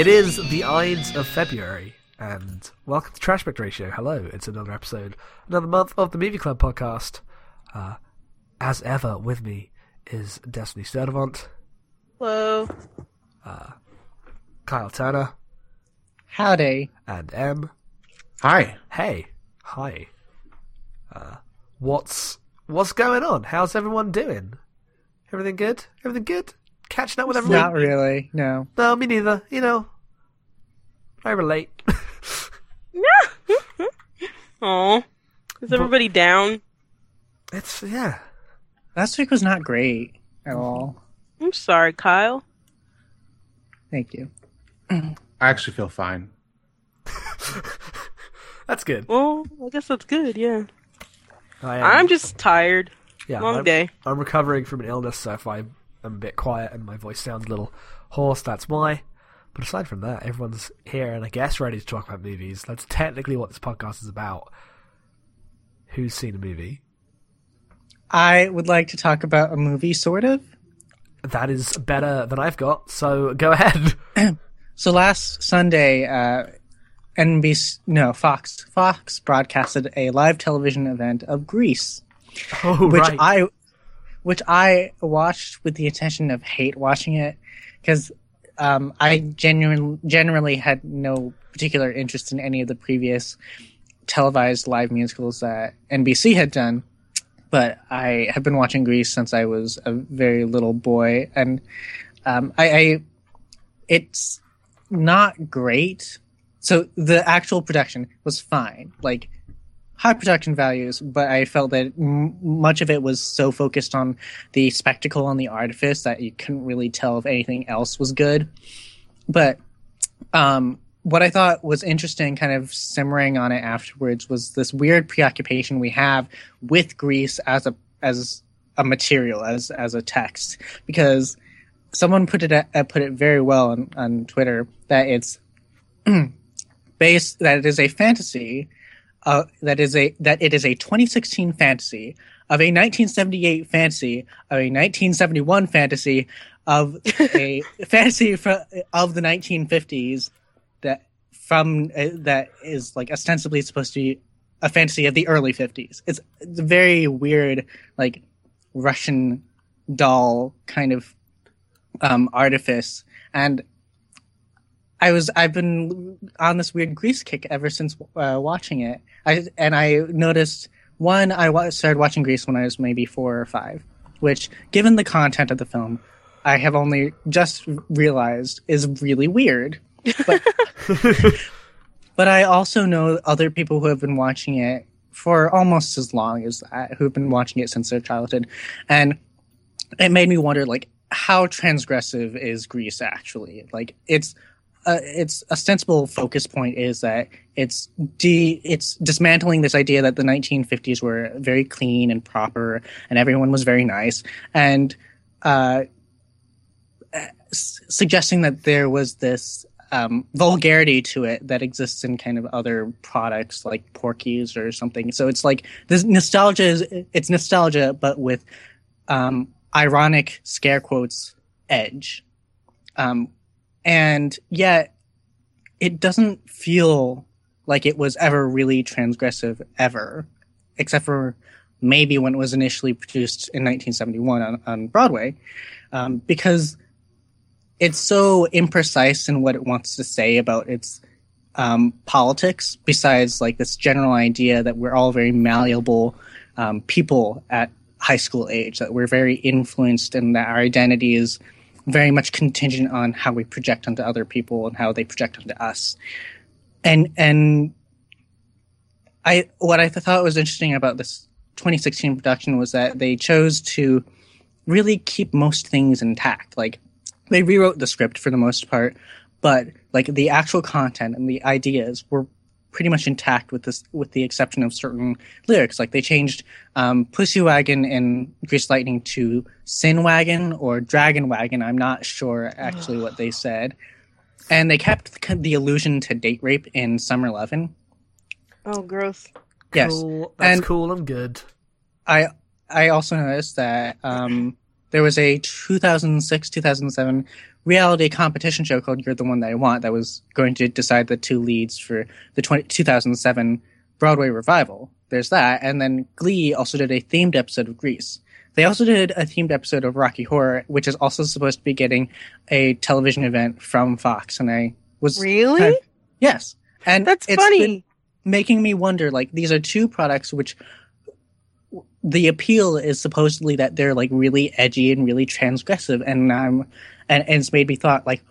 It is the Ides of February, and welcome to Trash Ratio. Hello, it's another episode, another month of the Movie Club podcast. Uh, as ever, with me is Destiny Sturdivant, Hello. Kyle Turner, Howdy. and M. Hi. Hey, hi. Uh, what's what's going on? How's everyone doing? Everything good? Everything good? Catching up with everyone? Not really, no. No, me neither. You know, I relate. Oh, is everybody down? it's yeah. Last week was not great at all. I'm sorry, Kyle. Thank you. I actually feel fine. That's good. Well, I guess that's good. Yeah, I am, I'm just tired. yeah, long I'm, day. I'm recovering from an illness, so if I am a bit quiet and my voice sounds a little hoarse, that's why. But aside from that, everyone's here and I guess ready to talk about movies. That's technically what this podcast is about. Who's seen a movie? I would like to talk about a movie, sort of. That is better than I've got, so go ahead. So last Sunday, uh, NBC, no, Fox, Fox broadcasted a live television event of Grease, Oh, which right. I, which I watched with the intention of hate watching it, because um, I genuinely, generally had no particular interest in any of the previous televised live musicals that NBC had done. But I have been watching Grease since I was a very little boy, and um, I, I, it's not great. So the actual production was fine, like high production values, but I felt that m- much of it was so focused on the spectacle and the artifice that you couldn't really tell if anything else was good. But um, what I thought was interesting, kind of simmering on it afterwards, was this weird preoccupation we have with Grease as a as a material, as as a text, because someone put it uh, put it very well on, on Twitter that it's based that it is a fantasy uh, that is a that it is a 2016 fantasy of a 1978 fantasy of a 1971 fantasy of a fantasy of the 1950s that from uh, that is like ostensibly supposed to be a fantasy of the early 50s. It's, it's a very weird like Russian doll kind of um, artifice and I was I've been on this weird Grease kick ever since uh, watching it. I and I noticed one I wa- started watching Grease when I was maybe four or five, which, given the content of the film, I have only just realized is really weird. But, but I also know other people who have been watching it for almost as long as that, who've been watching it since their childhood, and it made me wonder, like, how transgressive is Grease actually? Like, it's uh, its ostensible focus point is that it's de- it's dismantling this idea that the 1950s were very clean and proper and everyone was very nice and uh, s- suggesting that there was this um, vulgarity to it that exists in kind of other products like Porky's or something. So it's like this nostalgia is it's nostalgia, but with um, ironic scare quotes edge. Um, and yet it doesn't feel like it was ever really transgressive ever, except for maybe when it was initially produced in 1971 on, on Broadway, um, because it's so imprecise in what it wants to say about its um, politics. Besides, like this general idea that we're all very malleable um, people at high school age, that we're very influenced, and that our identity is very much contingent on how we project onto other people and how they project onto us. And and I what I thought was interesting about this 2016 production was that they chose to really keep most things intact. Like they rewrote the script for the most part, but like the actual content and the ideas were pretty much intact with this with the exception of certain lyrics like they changed um, pussy wagon in grease lightning to sin wagon or dragon wagon i'm not sure actually what they said and they kept the, the allusion to date rape in summer 11 Oh, gross. yes Cool. That's And- cool and good. i i also noticed that um, there was a 2006 2007 reality competition show called You're the One That I Want that was going to decide the two leads for the 20, 2007 Broadway revival. There's that. And then Glee also did a themed episode of Grease. They also did a themed episode of Rocky Horror, which is also supposed to be getting a television event from Fox. And I was. Really? kind of- yes. And That's it's funny. been making me wonder like, these are two products which the appeal is supposedly that they're like really edgy and really transgressive and um and, and it's made me thought like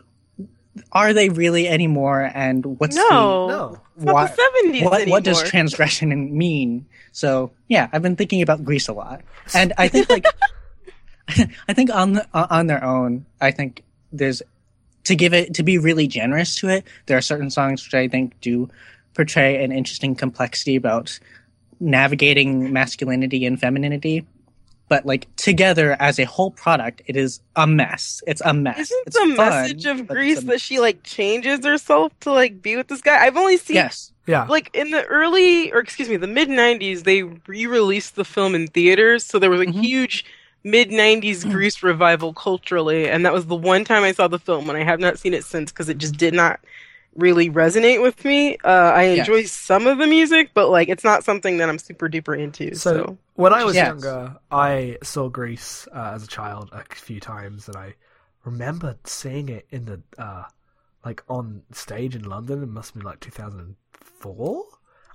are they really anymore and what's no, No. it's not the seventies what, anymore. what does transgression mean so yeah i've been thinking about grease a lot and i think like i think on the, on their own i think there's to give it to be really generous to it there are certain songs which i think do portray an interesting complexity about navigating masculinity and femininity but like together as a whole product it is a mess it's a mess Isn't it's the fun, message of but it's Grease a- that she like changes herself to like be with this guy? I've only seen yes Yeah. like in the early or excuse me the mid 90s they re-released the film in theaters so there was a Mhm. huge mid 90s grease revival culturally and that was the one time i saw the film and i have not seen it since because it just did not really resonate with me uh, i Yes. enjoy some of the music but like it's not something that i'm super duper into so, So when I was Yes. younger, I saw Grease uh, as a child a few times, and I remember seeing it in the uh, like on stage in London. It must have been like 2004.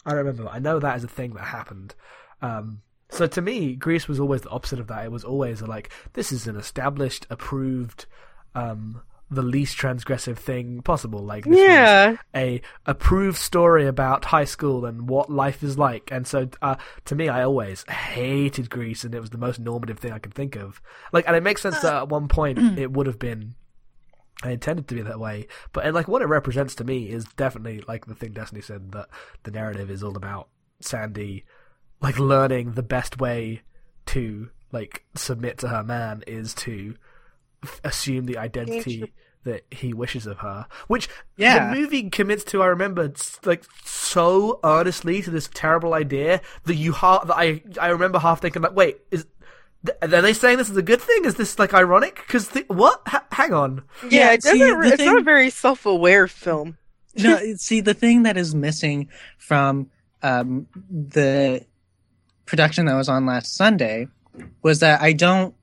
I don't remember. I know that is a thing that happened. Um, so to me, Grease was always the opposite of that. It was always like this is an established, approved, um, the least transgressive thing possible. Like this yeah a approved story about high school and what life is like. And so, uh, to me, I always hated Grease, and it was the most normative thing I could think of. Like, and it makes sense that at one point it would have been. I intended to be that way, but and like what it represents to me is definitely like the thing Destiny said that the narrative is all about Sandy, like learning the best way to like submit to her man is to assume the identity that he wishes of her, which Yeah. the movie commits to. I remember like so earnestly to this terrible idea that you half that I I remember half thinking like, wait, is th- are they saying this is a good thing? Is this like ironic? Because what? H- hang on. yeah, Yeah, it see, doesn't the it's not a very self-aware film no, see, the thing that is missing from um, the production that was on last Sunday was that I don't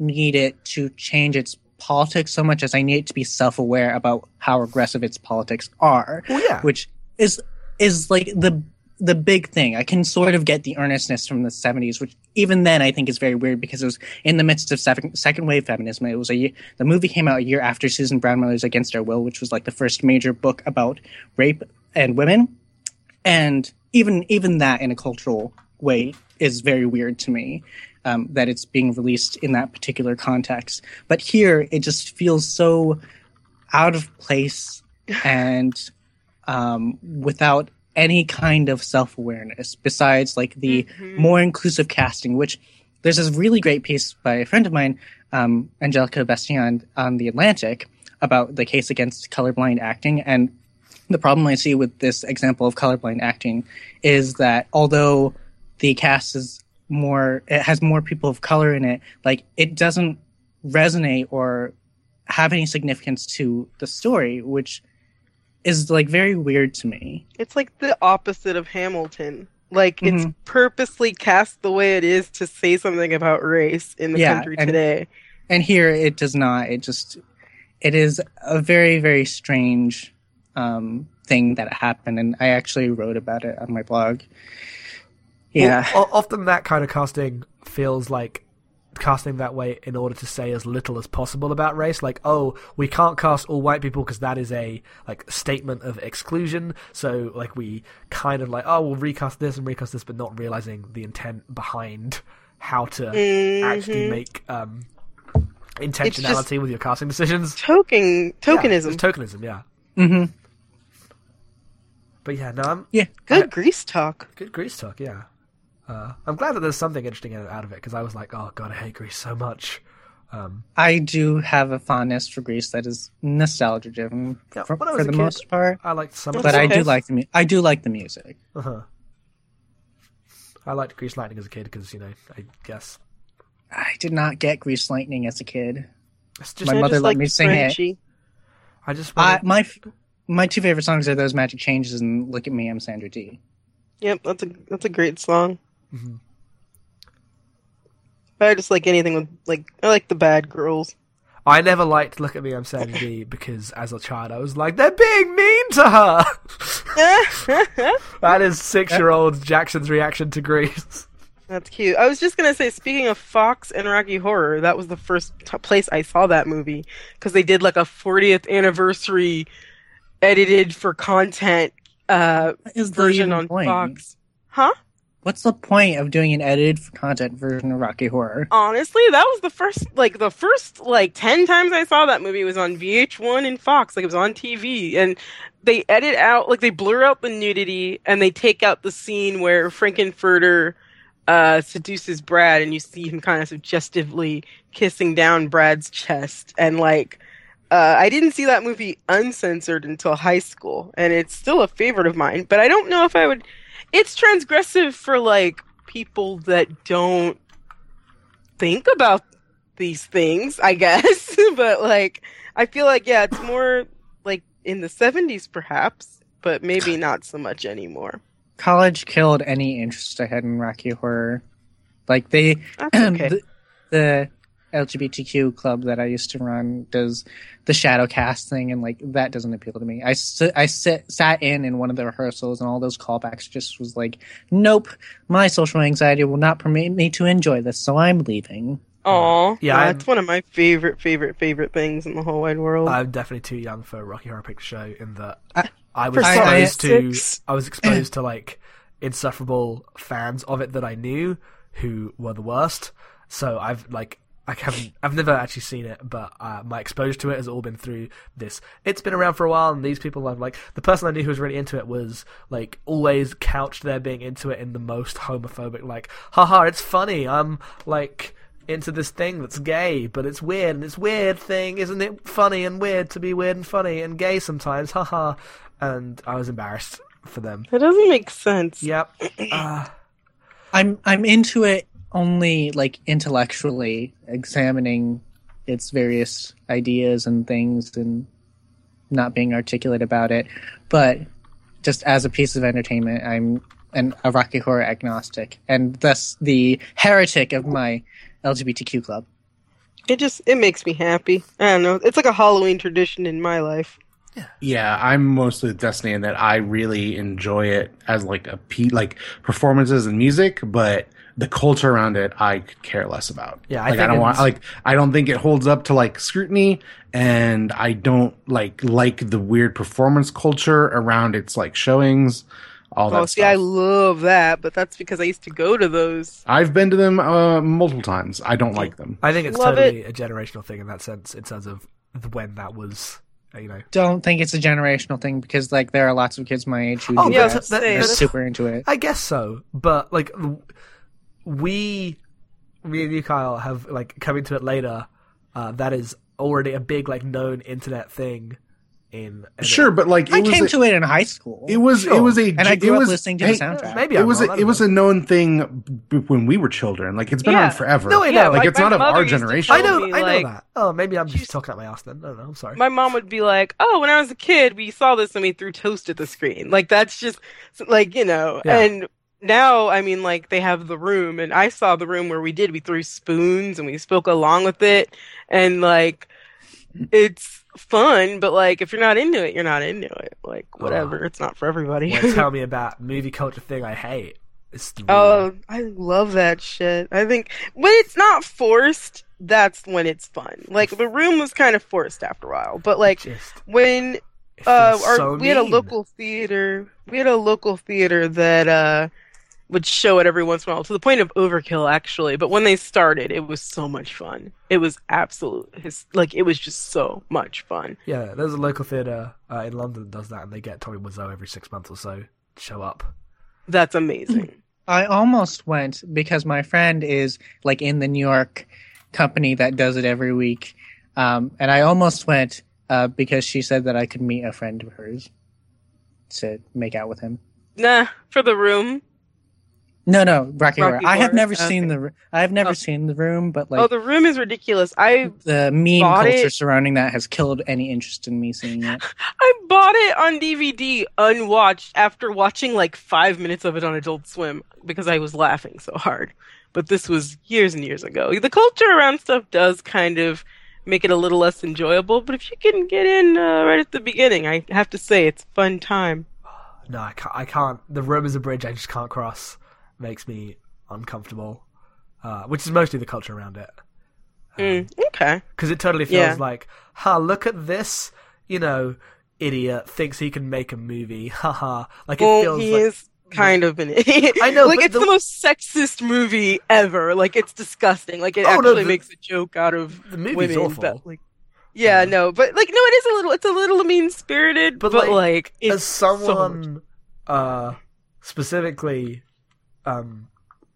need it to change its politics so much as I need it to be self-aware about how aggressive its politics are, Well, yeah. which is is like the the big thing. I can sort of get the earnestness from the 70s, which even then I think is very weird because it was in the midst of second, second wave feminism. It was a ye- the movie came out a year after Susan Brownmiller's Against Our Will, which was like the first major book about rape and women. And even even that in a cultural way is very weird to me. Um, that it's being released in that particular context. But here it just feels so out of place and um, without any kind of self awareness besides like the more inclusive casting, which there's this really great piece by a friend of mine, um, Angelica Bastien, on The Atlantic about the case against colorblind acting. And the problem I see with this example of colorblind acting is that although the cast is more, it has more people of color in it, like it doesn't resonate or have any significance to the story, which is like very weird to me. It's like the opposite of Hamilton. Like it's Mhm. purposely cast the way it is to say something about race in the Yeah, country and- today. and here it does not it just it is a very very strange um thing that happened and i actually wrote about it on my blog yeah Well, often that kind of casting feels like casting that way in order to say as little as possible about race like oh we can't cast all white people because that is a like statement of exclusion so like we kind of like oh we'll recast this and recast this but not realizing the intent behind how to actually Mhm. make um intentionality with your casting decisions Token tokenism. it's tokenism yeah mm-hmm but yeah no i'm yeah Good grease talk. Good Grease talk, yeah. Uh, I'm glad that there's something interesting out of it because I was like, oh god, I hate Grease so much. Um, i do have a fondness for grease that is nostalgia driven Yeah, for, for the kid- most part I liked some but the i do like the mu- i do like the music Uh-huh. I liked Grease Lightning as a kid because you know I guess I did not get Grease Lightning as a kid. It's just My mother just let like me sing it. I just I, my my two favorite songs are those Magic Changes and Look at Me, I'm Sandra Dee. Yep, that's a that's a great song. Mhm. But I just like anything with like I like the bad girls. I never liked Look at Me, I'm Sandy Dee because as a child I was like, they're being mean to her. that is six-year-old Jackson's reaction to Grease. That's cute. I was just gonna say, speaking of Fox and Rocky Horror, that was the first t- place I saw that movie because they did like a 40th anniversary edited for content uh, What is version on point? Fox. Huh? What's the point of doing an edited content version of Rocky Horror? Honestly, that was the first, like the first like ten times I saw that movie was on VH1 and Fox. Like it was on TV, and they edit out, like they blur out the nudity, and they take out the scene where Frank-N-Furter uh, seduces Brad, and you see him kind of suggestively kissing down Brad's chest, and like. Uh, I didn't see that movie uncensored until high school, and it's still a favorite of mine. But I don't know if I would. It's transgressive for like people that don't think about these things, I guess. but like, I feel like yeah, it's more like in the '70s, perhaps, but maybe not so much anymore. College killed any interest I had in Rocky Horror. Like they, okay. the, the LGBTQ club that I used to run does the shadow cast thing, and like that doesn't appeal to me. I sit, I sit, sat in in one of the rehearsals, and all those callbacks just was like, nope, my social anxiety will not permit me to enjoy this, so I'm leaving. Aw, Yeah, yeah, I'm- one of my favorite, favorite, favorite things in the whole wide world. I'm definitely too young for Rocky Horror Picture Show in that I- I was For exposed to six. I was exposed to like insufferable fans of it that I knew who were the worst. So I've like I haven't I've never actually seen it, but uh, my exposure to it has all been through this. It's been around for a while, and these people I've like the person I knew who was really into it was like always couched their being into it in the most homophobic like, haha, it's funny. I'm like into this thing that's gay, but it's weird, and it's weird thing, isn't it funny and weird to be weird and funny and gay sometimes, haha. And I was embarrassed for them. that doesn't make sense. Yep. Uh, I'm I'm into it only like intellectually examining its various ideas and things and not being articulate about it but just as a piece of entertainment i'm an a rocky horror agnostic and thus the heretic of my lgbtq club It just it makes me happy. I don't know. It's like a Halloween tradition in my life. Yeah, yeah, I'm mostly with Destiny in that I really enjoy it as like a pe- like performances and music, but the culture around it I could care less about. Yeah, I like I, don't want like I don't think it holds up to like scrutiny, and I don't like like the weird performance culture around its like showings. All that Oh, see, stuff. I love that, but that's because I used to go to those. I've been to them uh, multiple times. I don't like them. I think it's Love totally a generational thing in that sense, in terms of when that was, uh, you know. don't think it's a generational thing because like there are lots of kids my age who Oh, do yeah, that. that's- They're that's- super into it I guess so, but like w- we, me and you, Kyle, have like coming to it later. Uh, that is already a big like known internet thing. In and Sure, but like it i was came a, to it in high school it was Sure. it was a and i it grew up was, listening to hey, the soundtrack maybe it I'm was wrong, a, I it don't was a known thing b- when we were children. Like it's been Yeah. around forever. No, I know. Yeah, like my- it's not of our generation. I know, me, I know like- that. Oh, maybe I'm just talking out my ass then. I don't know. I'm sorry. My mom would be like, "Oh, when I was a kid, we saw this and we threw toast at the screen." Like that's just like you know. Yeah. And now, I mean, like they have the room, and I saw the room where we did. We threw spoons and we spoke along with it, and like it's fun. But like if you're not into it, you're not into it. Like whatever, it's not for everybody. Well, tell me about movie culture thing I hate. It's the Oh, I love that shit. I think when it's not forced, that's when it's fun. Like the room was kind of forced after a while, but like just when uh our, so we had a local theater, we had a local theater that uh would show it every once in a while to the point of overkill actually. But when they started, it was so much fun. It was absolute his like it was just so much fun. Yeah, there's a local theatre uh, in London that does that, and they get Tommy Wiseau every six months or so to show up. That's amazing. I almost went because my friend is like in the New York company that does it every week, um, and I almost went uh, because she said that I could meet a friend of hers to make out with him. nah, for the room. No, no, Rocky, Horror. Rocky I have never okay. seen the. I have never Oh. seen the room, but like oh, the room is ridiculous. I the meme culture it- surrounding that has killed any interest in me seeing it. I bought it on DVD unwatched after watching like five minutes of it on Adult Swim because I was laughing so hard. But this was years and years ago. The culture around stuff does kind of make it a little less enjoyable, but if you can get in uh, right at the beginning, I have to say it's a fun time. No, I can't. I can't. The room is a bridge I just can't cross. Makes me uncomfortable. Uh, which is mostly the culture around it. Mm, okay. Because it totally feels Yeah. like, ha, look at this, you know, idiot thinks he can make a movie. Haha. like it feels he like. is kind of an idiot. I know, like it's the- the... most sexist movie ever. Like it's disgusting. Like it Oh, no, actually the- makes a joke out of The movie's women. awful. But, like, yeah, no, but like no, it is a little. It's a little mean spirited, But, but, like, like, as so someone uh specifically um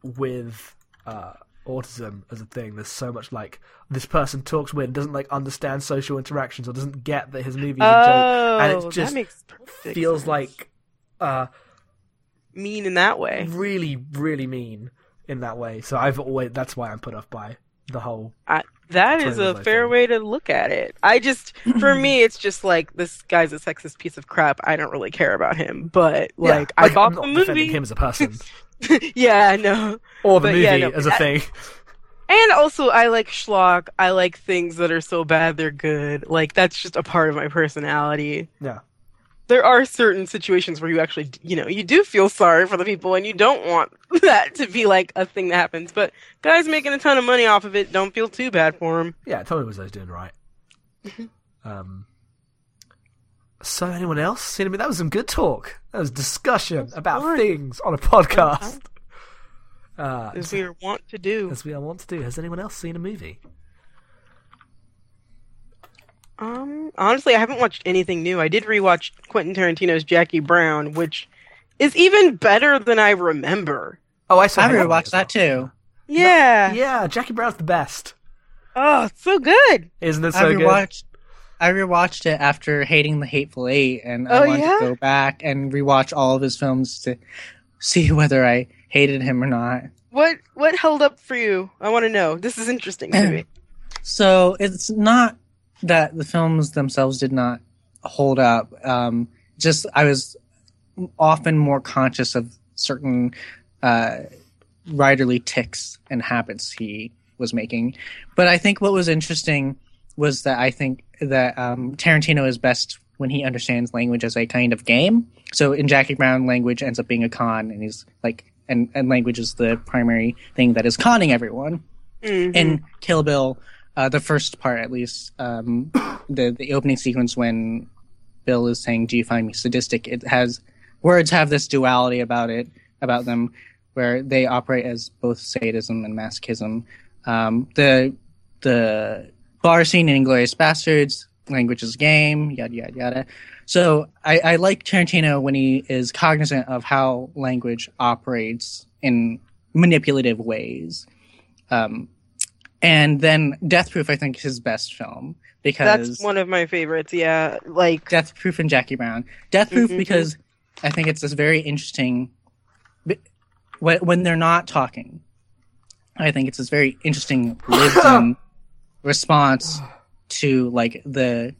with uh autism as a thing there's so much like this person talks weird doesn't like understand social interactions or doesn't get that his movie's a joke oh, and it just feels sense. like uh mean in that way. really really mean in that way so i've always that's why i'm put off by the whole I, that is a fair thing. way to look at it. I just, for me, it's just like this guy's a sexist piece of crap. I don't really care about him, but Yeah, like, I bought I'm the defending movie. him as a person yeah, no. know. or the But movie yeah, no, as a I- thing And also, I like schlock. I like things that are so bad they're good. Like that's just a part of my personality. yeah There are certain situations where you actually, you know, you do feel sorry for the people, and you don't want that to be like a thing that happens. But guys making a ton of money off of it, don't feel too bad for them. yeah tommy was doing right um so anyone else seen me that was some good talk that was discussion about fun. things on a podcast uh As we want to do. as we want to do has anyone else seen a movie Um, honestly, I haven't watched anything new. I did rewatch Quentin Tarantino's Jackie Brown, which is even better than I remember. oh i saw I Hangover rewatched that well. too. Yeah. yeah jackie brown's the best Oh, it's so good. isn't it I so good rewatched. I rewatched it after hating the Hateful Eight, and I Oh, wanted yeah? to go back and rewatch all of his films to see whether I hated him or not. What what held up for you? I want to know. This is interesting to me. So it's not that the films themselves did not hold up. Um, just I was often more conscious of certain uh, writerly ticks and habits he was making. But I think what was interesting was that I think that um, Tarantino is best when he understands language as a kind of game. So in Jackie Brown, language ends up being a con, and he's like, and, and language is the primary thing that is conning everyone Mhm. in Kill Bill, uh, the first part at least, um, the the opening sequence when Bill is saying, "Do you find me sadistic?" It has words have this duality about it about them, where they operate as both sadism and masochism. Um, the the bar scene in Inglourious Basterds, language is game, yada yada yada. So I, I like Tarantino when he is cognizant of how language operates in manipulative ways. Um, and then Death Proof, I think, is his best film because That's one of my favorites. Yeah, like Death Proof and Jackie Brown. Death Proof Mhm. because I think it's this very interesting when when they're not talking. I think it's this very interesting lived-in response to like the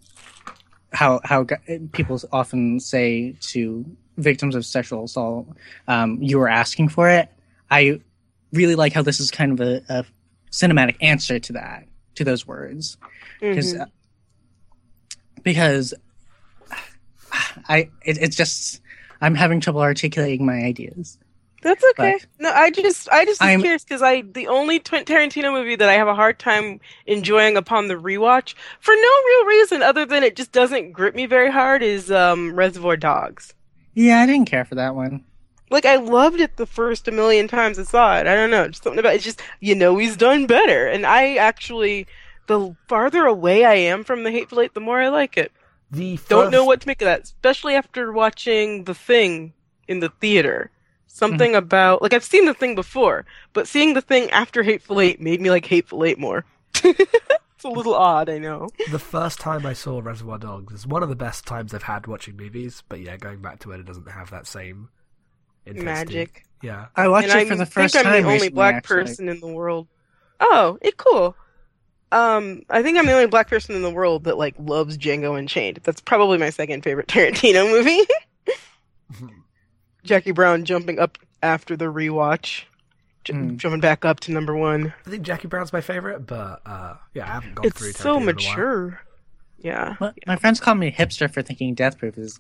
how how people often say to victims of sexual assault, um, "You were asking for it." I really like how this is kind of a, a cinematic answer to that to those words because mhm. because I it, it's just I'm having trouble articulating my ideas. That's okay. No, I just I just was I'm- curious because I the only Tw- Tarantino movie that I have a hard time enjoying upon the rewatch for no real reason other than it just doesn't grip me very hard is um, Reservoir Dogs. Yeah, I didn't care for that one. Like I loved it the first a million times I saw it. I don't know, just something about it's just you know he's done better, and I actually the farther away I am from the Hateful Eight, the more I like it. the Don't know what to make of that, especially after watching The Thing in the theater. Something about like I've seen The Thing before, but seeing The Thing after Hateful Eight made me like Hateful Eight more. it's a little odd, I know. The first time I saw Reservoir Dogs is one of the best times I've had watching movies, but yeah, going back to it, it doesn't have that same intensity. Magic. Yeah. I watched and it for I the first time. I think I'm the only black actually. person in the world. Oh, it cool. Um, I think I'm the only black person in the world that like loves Django Unchained. That's probably my second favorite Tarantino movie. Jackie Brown jumping up after the rewatch, J- Hmm. jumping back up to number one. I think Jackie Brown's my favorite, but uh, yeah, I haven't gone through. It's so Tarantino in a while. mature. Yeah, Well, my friends call me hipster for thinking Death Proof is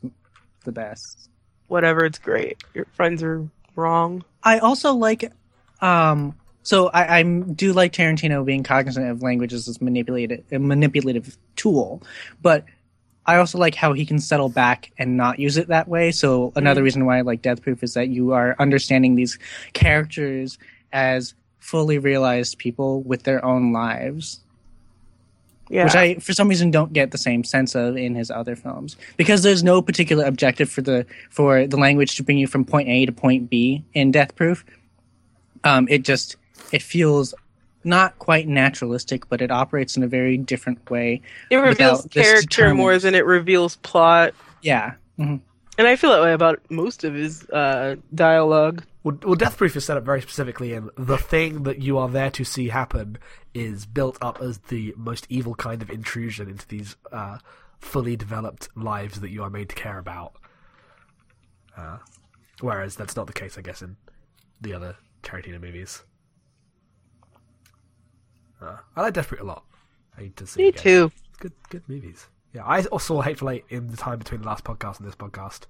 the best. whatever. It's great. Your friends are wrong. I also like, um, so I, I do like Tarantino being cognizant of language as this manipulative, a manipulative tool, but I also like how he can settle back and not use it that way. So another reason why I like Death Proof is that you are understanding these characters as fully realized people with their own lives. Yeah, which I, for some reason, don't get the same sense of in his other films because there's no particular objective for the for the language to bring you from point A to point B in Death Proof. Um, it just it feels not quite naturalistic, but it operates in a very different way. it reveals character more than it reveals plot. Yeah, hmm And I feel that way about most of his uh, dialogue. Well, well, Death Proof is set up very specifically in the thing that you are there to see happen is built up as the most evil kind of intrusion into these uh, fully developed lives that you are made to care about. Uh, whereas that's not the case, I guess, in the other Tarantino movies. Uh, I like Death Proof a lot. I need to see Me too. Good, good movies. Yeah, I also saw Hateful Eight in the time between the last podcast and this podcast.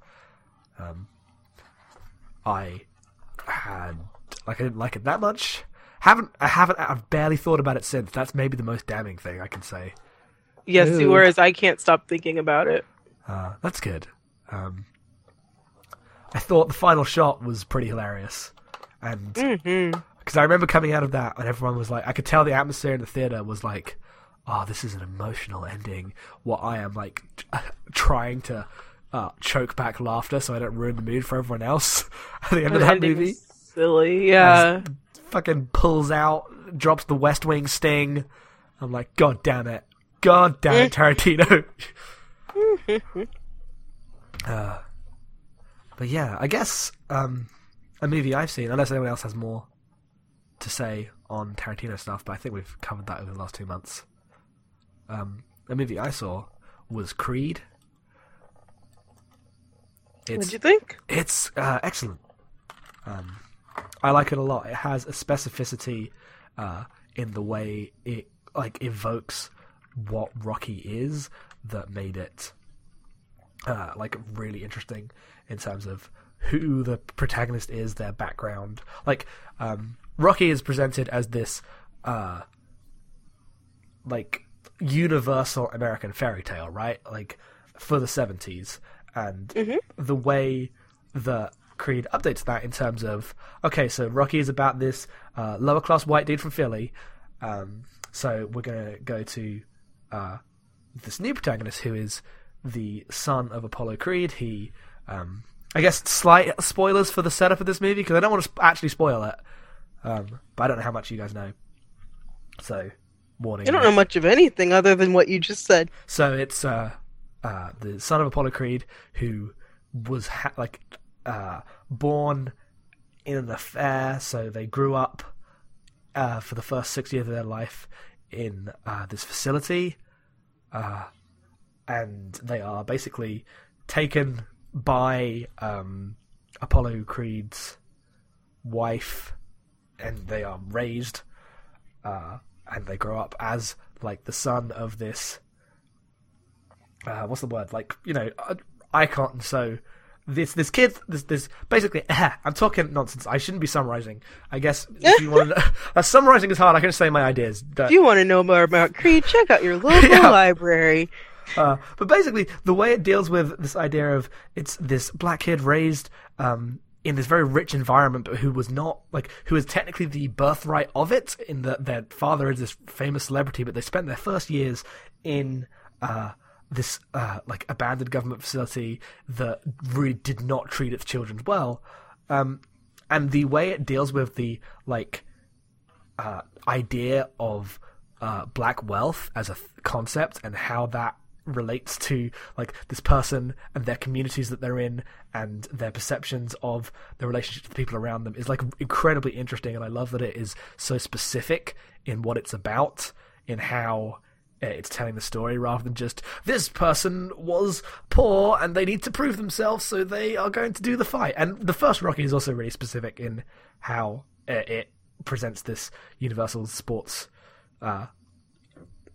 Um, I had like I didn't like it that much. Haven't I haven't I've barely thought about it since. That's maybe the most damning thing I can say. Yes, Ooh. whereas I can't stop thinking about it. Uh, that's good. Um, I thought the final shot was pretty hilarious, and hmm because I remember coming out of that and everyone was like, I could tell the atmosphere in the theater was like, oh, this is an emotional ending. What I am like trying to uh, choke back laughter so I don't ruin the mood for everyone else at the end of that movie. Silly, yeah. Fucking pulls out, drops the West Wing sting. I'm like, God damn it. God damn it, Tarantino. uh, but yeah, I guess um, a movie I've seen, unless anyone else has more to say on Tarantino stuff, but I think we've covered that over the last two months. Um, a movie I saw was Creed. It's What'd you think? it's uh, excellent. Um, I like it a lot. It has a specificity uh, in the way it like evokes what Rocky is that made it uh, like really interesting in terms of who the protagonist is, their background. Like um, Rocky is presented as this uh, like universal American fairy tale, right? Like for the seventies, and the way that Creed updates that in terms of okay, so Rocky is about this uh, lower class white dude from Philly. Um, so we're gonna go to uh, this new protagonist who is the son of Apollo Creed. He, um, I guess, slight spoilers for the setup of this movie because I don't want to sp- actually spoil it. Um, but I don't know how much you guys know. So, warning. I don't know much of anything other than what you just said. So it's uh, uh, the son of Apollo Creed who was ha- like uh, born in an affair. So they grew up uh, for the first six years of their life in uh, this facility, uh, and they are basically taken by um, Apollo Creed's wife, and they are raised, uh, and they grow up as like the son of this uh, what's the word? Like you know, uh, icon. So this this kid, this this basically, I'm talking nonsense. I shouldn't be summarizing. I guess if you want to, uh, summarizing is hard. I can just say my ideas. If you want to know more about Creed, check out your local Yeah. library. uh, but basically, the way it deals with this idea of it's this black kid raised um, in this very rich environment, but who was not like who is technically the birthright of it. In that their father is this famous celebrity, but they spent their first years in. Uh, this uh, like abandoned government facility that really did not treat its children well, um, and the way it deals with the like uh, idea of uh, black wealth as a th- concept and how that relates to like this person and their communities that they're in and their perceptions of the relationship to the people around them is like incredibly interesting and I love that it is so specific in what it's about in how it's telling the story rather than just this person was poor and they need to prove themselves so they are going to do the fight. And the first rocky is also really specific in how uh, it presents this universal sports uh,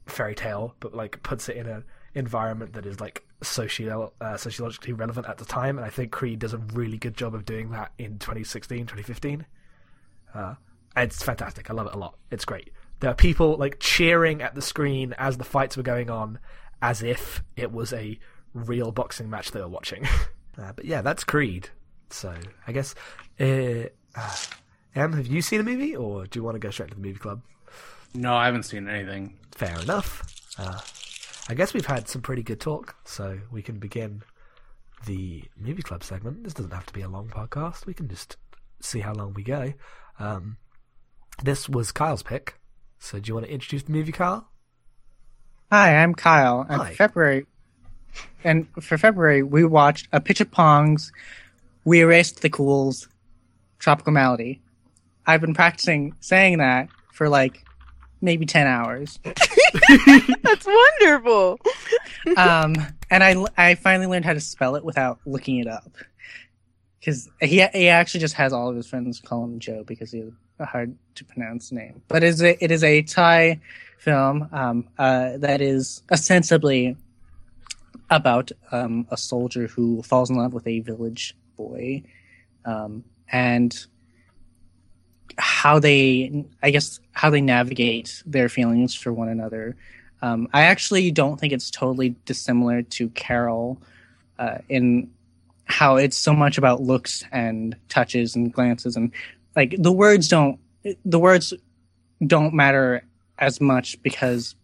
fairy tale but like puts it in an environment that is like socio uh, sociologically relevant at the time and i think creed does a really good job of doing that in 2016 2015 uh, it's fantastic. I love it a lot. It's great. There are people like cheering at the screen as the fights were going on as if it was a real boxing match they were watching. Uh, but yeah that's creed. So i guess uh, uh, em have you seen a movie or do you want to go straight to the movie club? No, I haven't seen anything. Fair enough. I guess we've had some pretty good talk, so we can begin the movie club segment. This doesn't have to be a long podcast. We can just see how long we go. Um, this was Kyle's pick. So do you want to introduce the movie, Kyle? Hi, I'm Kyle. And Hi. February, and for February, we watched Apichatpong. We erased the cools. Tropical Malady. I've been practicing saying that for like maybe ten hours. That's wonderful. um, and I I finally learned how to spell it without looking it up. Because he he actually just has all of his friends call him Joe because he has a hard to pronounce name. But it is a, it is a Thai film um, uh, that is ostensibly about um, a soldier who falls in love with a village boy, um, and how they I guess how they navigate their feelings for one another. Um, I actually don't think it's totally dissimilar to Carol uh, in how it's so much about looks and touches and glances and like the words don't the words don't matter as much because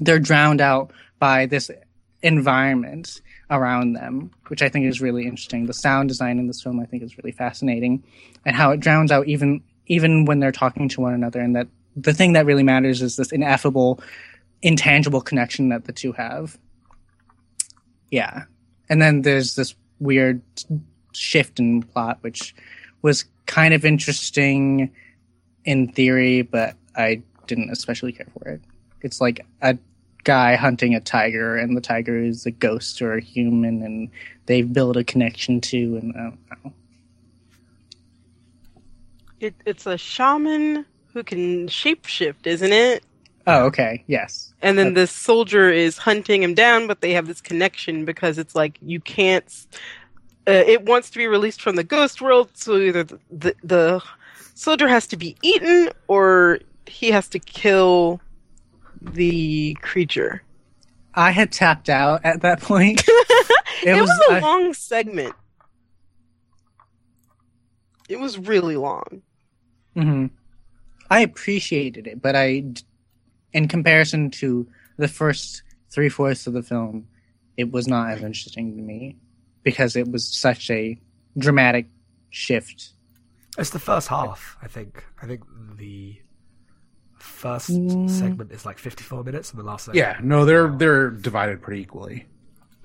they're drowned out by this environment around them, which I think is really interesting. The sound design in this film I think is really fascinating, and how it drowns out even even when they're talking to one another, and that the thing that really matters is this ineffable, intangible connection that the two have. Yeah, and then there's this weird shift in plot, which was kind of interesting in theory, but I didn't especially care for it. It's like a guy hunting a tiger, and the tiger is a ghost or a human, and they build a connection to, and I don't know. It, it's a shaman who can shapeshift, isn't it? Oh, okay, yes. And then the soldier is hunting him down, but they have this connection because it's like you can't. Uh, it wants to be released from the ghost world, so either the, the the soldier has to be eaten or he has to kill the creature. I had tapped out at that point. It, was, a I- long segment. It was really long. Hmm I appreciated it, but I, in comparison to the first three fourths of the film, it was not as interesting to me because it was such a dramatic shift. It's the first half, I think. I think the first Mm. segment is like 54 minutes, and the last segment. Yeah, no, they're they're divided pretty equally.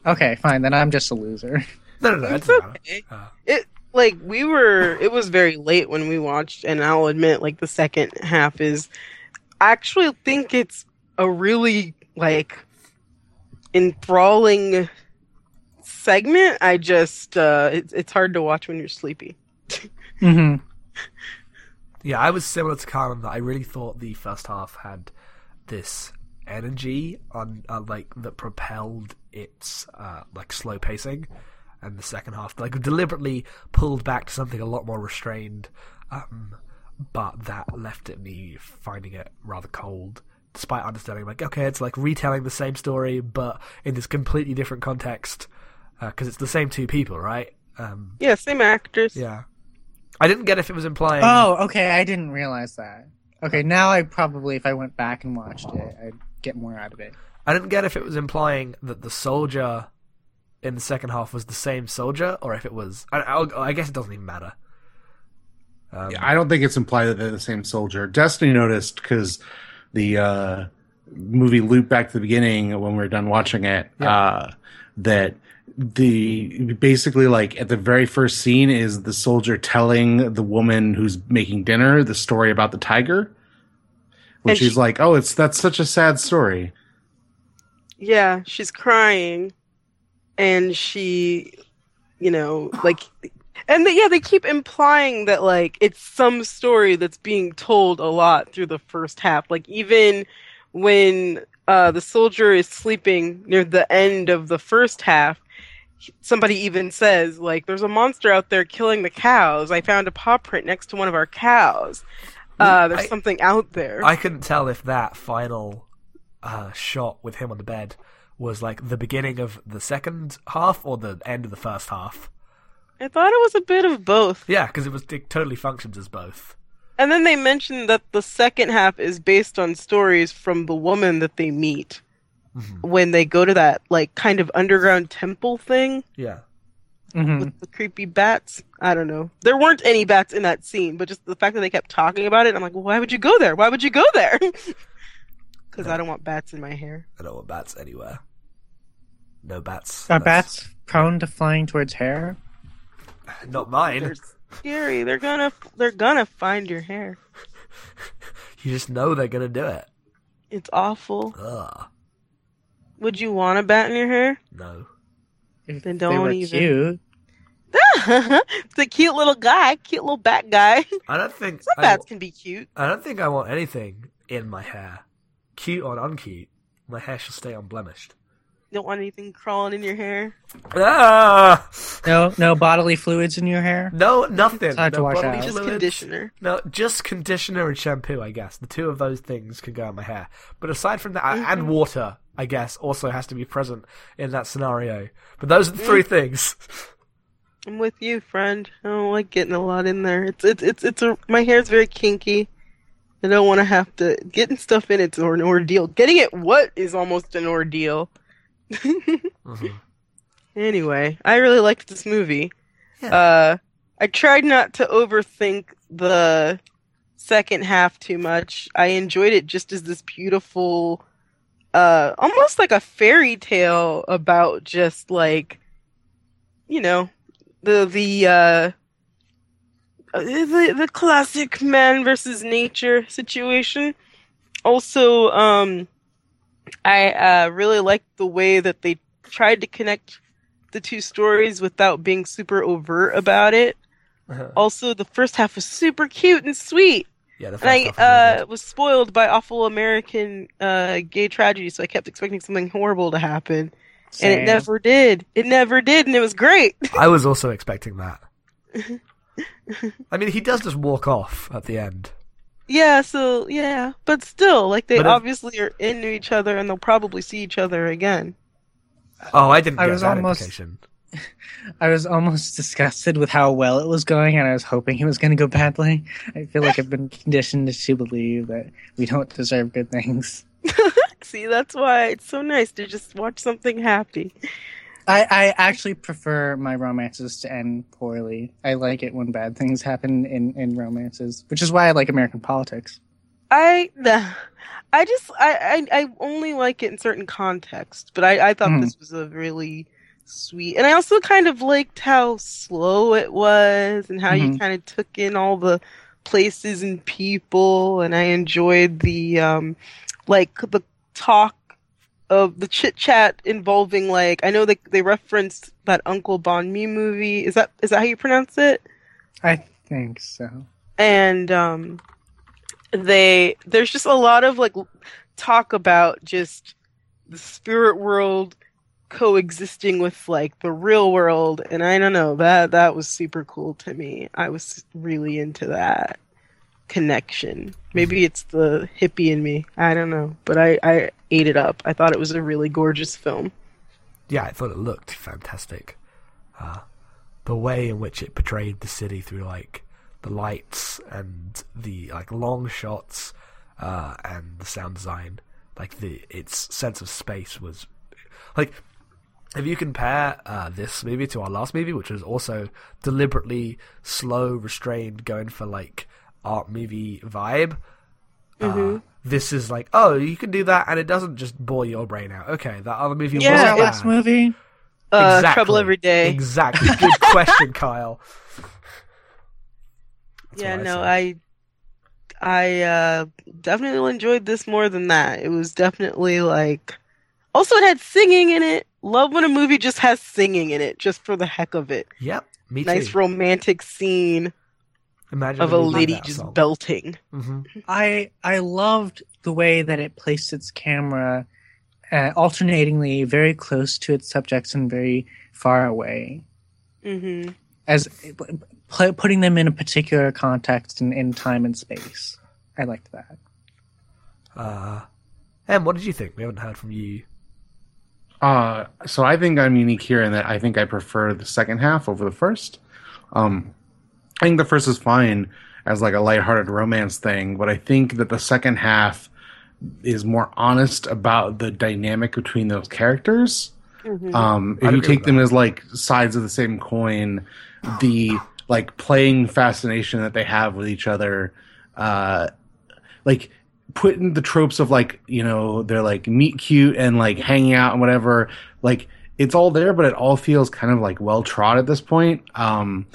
Okay, fine, then I'm just a loser. No, no, no. It's okay. Uh, It like we were. It was very late when we watched, and I'll admit, like the second half is. I actually think it's a really like enthralling segment. I just uh it's it's hard to watch when you're sleepy. hmm Yeah, I was similar to Carmen that I really thought the first half had this energy on uh, like that propelled its uh, like slow pacing, and the second half like deliberately pulled back to something a lot more restrained. Um, but that left it me finding it rather cold, despite understanding like okay, it's like retelling the same story but in this completely different context because it's the same two people, right? Um, Yeah, same actors. yeah. I didn't get if it was implying. Oh, okay, I didn't realize that. Okay, now I probably, if I went back and watched it, I'd get more out of it. I didn't get if it was implying that the soldier in the second half was the same soldier, or if it was. I, I, I guess it doesn't even matter. Um, Yeah, I don't think it's implied that they're the same soldier. Destiny noticed because the uh, movie loop back to the beginning when we were done watching it. Uh, that the basically like at the very first scene is the soldier telling the woman who's making dinner the story about the tiger. When And she's she- like, "Oh, it's that's such a sad story." Yeah, she's crying, and she, you know, like, and they, yeah, they keep implying that like it's some story that's being told a lot through the first half. Like even when uh, the soldier is sleeping near the end of the first half, somebody even says like, "There's a monster out there killing the cows. I found a paw print next to one of our cows. Uh, there's I- something out there." I couldn't tell if that final uh, shot with him on the bed was like the beginning of the second half or the end of the first half. I thought it was a bit of both. Yeah, because it was it totally functions as both. And then they mentioned that the second half is based on stories from the woman that they meet Mm-hmm. when they go to that like kind of underground temple thing Yeah. hmm with the creepy bats. I don't know. There weren't any bats in that scene, but just the fact that they kept talking about it, I'm like, well, why would you go there? Why would you go there? Because I don't want bats in my hair. I don't want bats anywhere. No bats. Are That's- bats prone to flying towards hair? Not mine. They're scary. They're gonna they're gonna find your hair. You just know they're gonna do it. It's awful. Ugh. Would you want a bat in your hair? No. If Then they don't were even. cute. it's a cute little guy, cute little bat guy. I don't think Some I, bats can be cute. I don't think I want anything in my hair. Cute or uncute. My hair should stay unblemished. You don't want anything crawling in your hair. Ah! No, no bodily fluids in your hair. No, nothing. It's hard no to wash bodily out. Just fluids. conditioner. No, just conditioner and shampoo, I guess. The two of those things can go in my hair. But aside from that, Mm-hmm. and water, I guess, also has to be present in that scenario. But those are the three Mm. things. I'm with you, friend. I don't like getting a lot in there. It's it's it's it's a my hair's very kinky. I don't want to have to getting stuff in it's an ordeal. Getting it what is almost an ordeal. Mhm. Anyway, I really liked this movie. Yeah. Uh, I tried not to overthink the second half too much. I enjoyed it just as this beautiful, uh, almost like a fairy tale about just like, you know, the the uh, the the classic man versus nature situation. Also, um, I uh, really liked the way that they tried to connect the two stories without being super overt about it. Uh-huh. Also, the first half was super cute and sweet, yeah, the and I half was uh, was spoiled by awful American uh, gay tragedy, so I kept expecting something horrible to happen, and it never did. It never did, and it was great. I was also expecting that. I mean, he does just walk off at the end. yeah, so yeah, but still, like they if- obviously are into each other, and they'll probably see each other again. Oh, I didn't I was that almost- implication. I was almost disgusted with how well it was going, and I was hoping it was going to go badly. I feel like I've been conditioned to believe that we don't deserve good things. See, that's why it's so nice to just watch something happy. I, I actually prefer my romances to end poorly. I like it when bad things happen in, in romances, which is why I like American politics. I I just I, I I only like it in certain contexts, but I I thought Mhm. this was a really sweet, and I also kind of liked how slow it was, and how you Mhm. kind of took in all the places and people, and I enjoyed the um like the talk of the chit chat involving like I know they they referenced that Uncle Boonmee movie. Is that is that how you pronounce it? I think so. and um they there's just a lot of like talk about just the spirit world coexisting with like the real world and i don't know that that was super cool to me i was really into that connection. Maybe it's the hippie in me. I don't know. But i i ate it up. I thought it was a really gorgeous film. Yeah, I thought it looked fantastic. Uh, the way in which it portrayed the city through like the lights and the like long shots uh, and the sound design, like the its sense of space was like if you compare uh, this movie to our last movie, which was also deliberately slow, restrained, going for like art movie vibe, uh, this is like, oh, you can do that, and it doesn't just bore your brain out. Okay, that other movie Yeah, was that bad. last movie? Uh, Exactly. Trouble Every Day. Exactly. Good question, Kyle. That's yeah, what no, say. I I uh definitely enjoyed this more than that. It was definitely like also it had singing in it. Love when a movie just has singing in it, just for the heck of it. Yep, me Nice too. romantic scene Imagine of a lady just song. belting. Mhm. I I loved the way that it placed its camera uh, alternatingly very close to its subjects and very far away, hmm as pl- putting them in a particular context and in time and space. I liked that. Uh, Em, what did you think? We haven't heard from you. Uh, so I think I'm unique here in that I think I prefer the second half over the first. Um, I think the first is fine as like a lighthearted romance thing, but I think that the second half is more honest about the dynamic between those characters. hmm Um, if you take with them as like sides of the same coin, the like playing fascination that they have with each other, uh, like putting the tropes of like you know they're like meet cute and like hanging out and whatever, like it's all there, but it all feels kind of like well trod at this point. Um,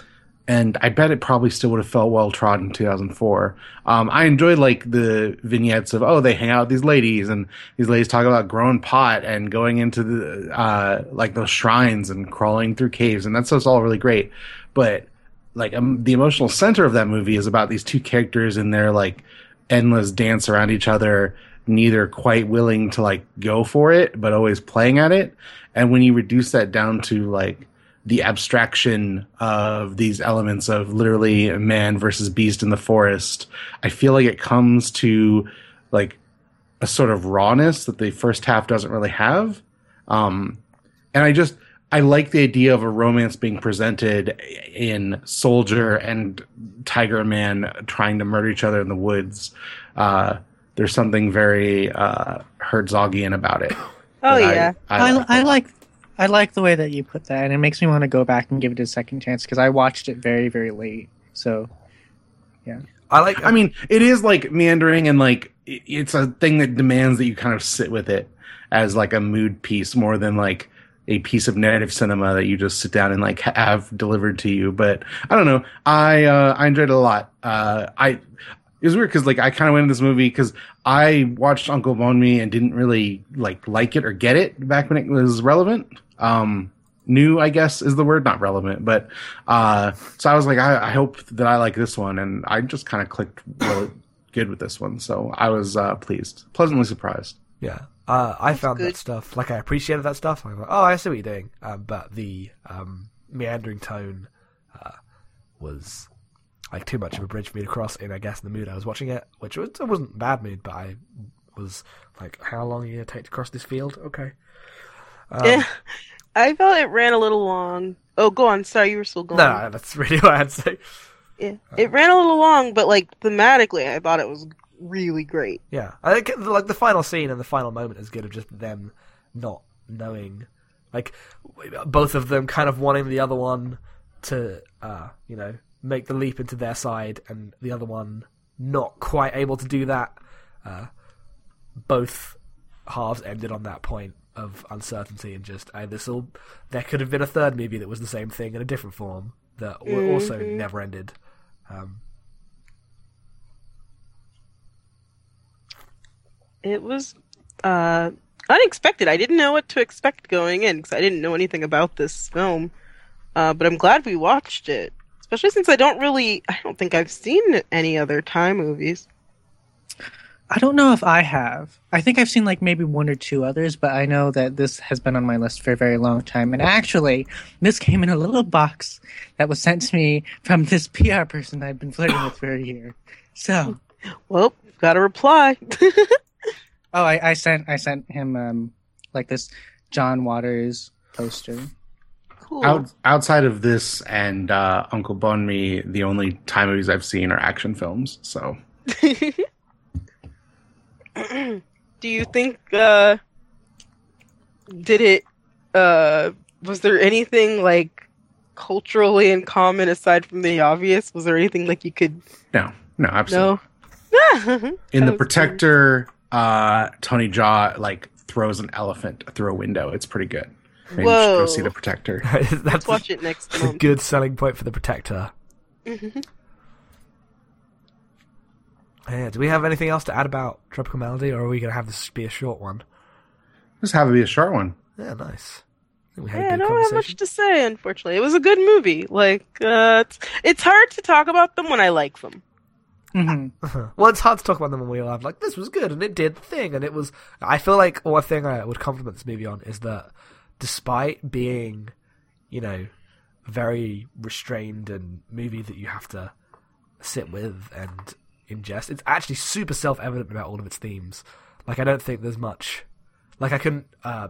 and I bet it probably still would have felt well trod in 2004. Um, I enjoyed like the vignettes of oh they hang out with these ladies and these ladies talk about growing pot and going into the uh, like those shrines and crawling through caves and that's, all really great. But like um, the emotional center of that movie is about these two characters and their like endless dance around each other, neither quite willing to like go for it but always playing at it. And when you reduce that down to like the abstraction of these elements of literally man versus beast in the forest, I feel like it comes to like a sort of rawness that the first half doesn't really have. Um, and I just I like the idea of a romance being presented in Soldier and Tiger Man trying to murder each other in the woods. Uh, there's something very uh, Herzogian about it. Oh that I- yeah. I, like. I like I like the way that you put that, and it makes me want to go back and give it a second chance because I watched it very very late. So yeah. I like. I mean, it is like meandering and like it's a thing that demands that you kind of sit with it as like a mood piece more than like a piece of narrative cinema that you just sit down and like have delivered to you. But I don't know. I uh, I enjoyed it a lot. Uh, I it was weird because like I kind of went into this movie because I watched Uncle Boonmee and didn't really like like it or get it back when it was relevant. Um, new, I guess, is the word, not relevant. But uh, so I was like, I, I hope that I like this one, and I just kind of clicked really good with this one. So I was uh, pleased, pleasantly surprised. Yeah, uh, I found good. that stuff like I appreciated that stuff. I was like, oh, I see what you're doing, um, but the um, meandering tone uh, was like too much of a bridge for me to cross in. I guess in the mood I was watching it, which was it wasn't bad mood, but I was like, how long are you gonna take to cross this field? Okay. Um, yeah. I felt it ran a little long. Oh, go on. Sorry, you were still going. No, that's really what I'd say. Yeah. It ran a little long, but like thematically, I thought it was really great. Yeah, I think like the final scene and the final moment is good of just them not knowing, like both of them kind of wanting the other one to, uh, you know, make the leap into their side, and the other one not quite able to do that. Uh, both halves ended on that point of uncertainty and just uh, this will. There could have been a third movie that was the same thing in a different form that w- also never ended. Um, It was uh, unexpected. I didn't know what to expect going in because I didn't know anything about this film. Uh, but I'm glad we watched it, especially since I don't really, I don't think I've seen any other Thai movies. I don't know if I have. I think I've seen like maybe one or two others, but I know that this has been on my list for a very long time. And actually, this came in a little box that was sent to me from this PR person I've been flirting with for a year. So, Well, got a reply. oh, I, I sent I sent him um like this John Waters poster. cool. Out, outside of this and uh, Uncle Boonmee, the only time movies I've seen are action films. So Do you think uh did it uh was there anything like culturally in common aside from the obvious? Was there anything like you could no, no, absolutely. know? In the was Protector, uh, Tony Jaa like throws an elephant through a window. It's pretty good. Maybe you should go see the Protector. That's Let's watch it next It's a good selling point for the Protector. Yeah, do we have anything else to add about Tropical Malady, or are we going to have this be a short one? Just have it be a short one. Yeah, nice. I we had Yeah, I a good don't have much to say, unfortunately. It was a good movie. Like, uh, it's, it's hard to talk about them when I like them. hmm well, it's hard to talk about them when we all have like this was good and it did the thing and it was. I feel like one thing I would compliment this movie on is that despite being, you know, very restrained and movie that you have to sit with and ingest, it's actually super self-evident about all of its themes. Like I don't think there's much. Like I couldn't uh,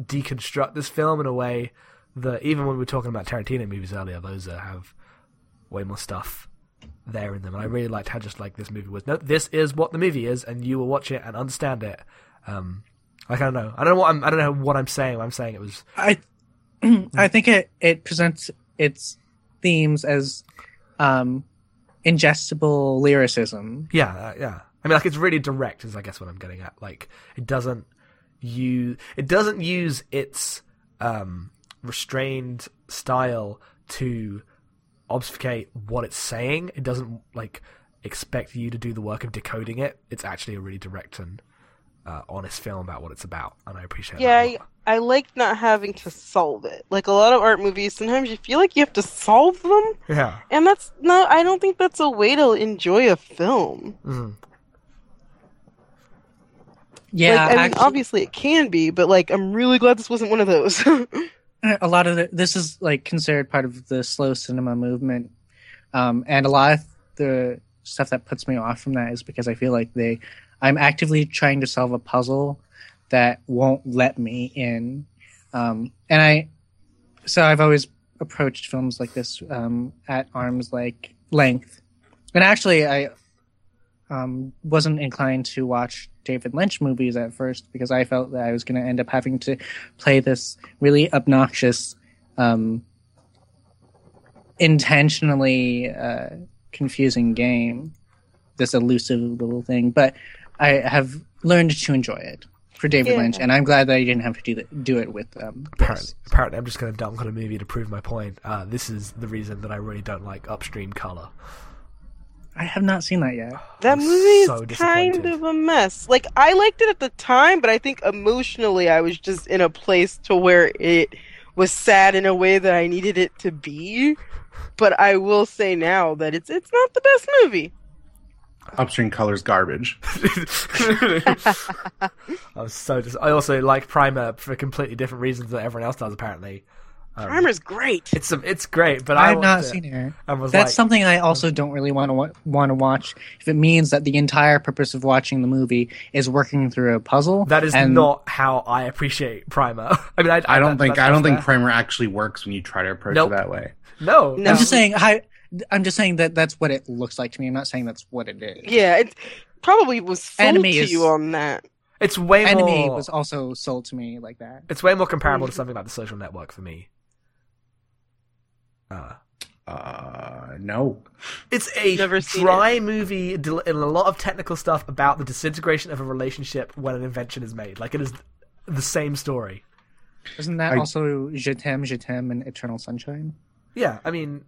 deconstruct this film in a way that even when we were talking about Tarantino movies earlier, those uh, have way more stuff there in them. And I really liked how just like this movie was. No, this is what the movie is, and you will watch it and understand it. Um, like I don't know, I don't know what I'm, I don't know what I'm saying. I'm saying it was I I think it it presents its themes as um ingestible lyricism. yeah, uh, yeah. I mean, like it's really direct, is I guess what I'm getting at. Like it doesn't use it doesn't use its um, restrained style to obfuscate what it's saying. It doesn't like expect you to do the work of decoding it. It's actually a really direct and uh, honest film about what it's about, and I appreciate Yeah, that. a lot. I, I like not having to solve it. Like a lot of art movies, sometimes you feel like you have to solve them, Yeah. and that's no. I don't think that's a way to enjoy a film. Mhm. Yeah, like, I mean, actually- obviously it can be, but like, I'm really glad this wasn't one of those. a lot of the, this is like considered part of the slow cinema movement um, and a lot of the stuff that puts me off from that is because i feel like they i'm actively trying to solve a puzzle that won't let me in um, and i so i've always approached films like this um, at arm's like length and actually i um, wasn't inclined to watch David Lynch movies at first because I felt that I was going to end up having to play this really obnoxious, um, intentionally uh, confusing game, this elusive little thing. But I have learned to enjoy it for David Yeah. Lynch, and I'm glad that I didn't have to do that, do it with um, Apparently, apparently, I'm just going to dunk on a movie to prove my point. Uh, this is the reason that I really don't like upstream color. I have not seen that yet. that I'm movie is so kind of a mess. Like I liked it at the time, but I think emotionally I was just in a place to where it was sad in a way that I needed it to be. But I will say now that it's it's not the best movie. Upstream colors garbage. I was so. Dis- I also like Primer for completely different reasons that everyone else does. Apparently, um, Primer's great. it's it's great, but I I have not seen it. and was That's like, something I also don't really want to wa- want to watch. If it means that the entire purpose of watching the movie is working through a puzzle, that is and not how I appreciate Primer. I mean, I, I don't that- think I don't that's think primer actually works when you try to approach Nope. it that way. No, No. I'm just saying. I, I'm just saying that that's what it looks like to me. I'm not saying that's what it is. Yeah, it probably was sold Enemy to is- you on that. it's way Enemy more. was also sold to me like that. It's way more comparable to something like The Social Network for me. Uh, Uh, no. It's a Never seen dry movie del- and a lot of technical stuff about the disintegration of a relationship when an invention is made. Like it is the same story. Isn't that I- also Je t'aime, Je t'aime, and Eternal Sunshine? Yeah, I mean,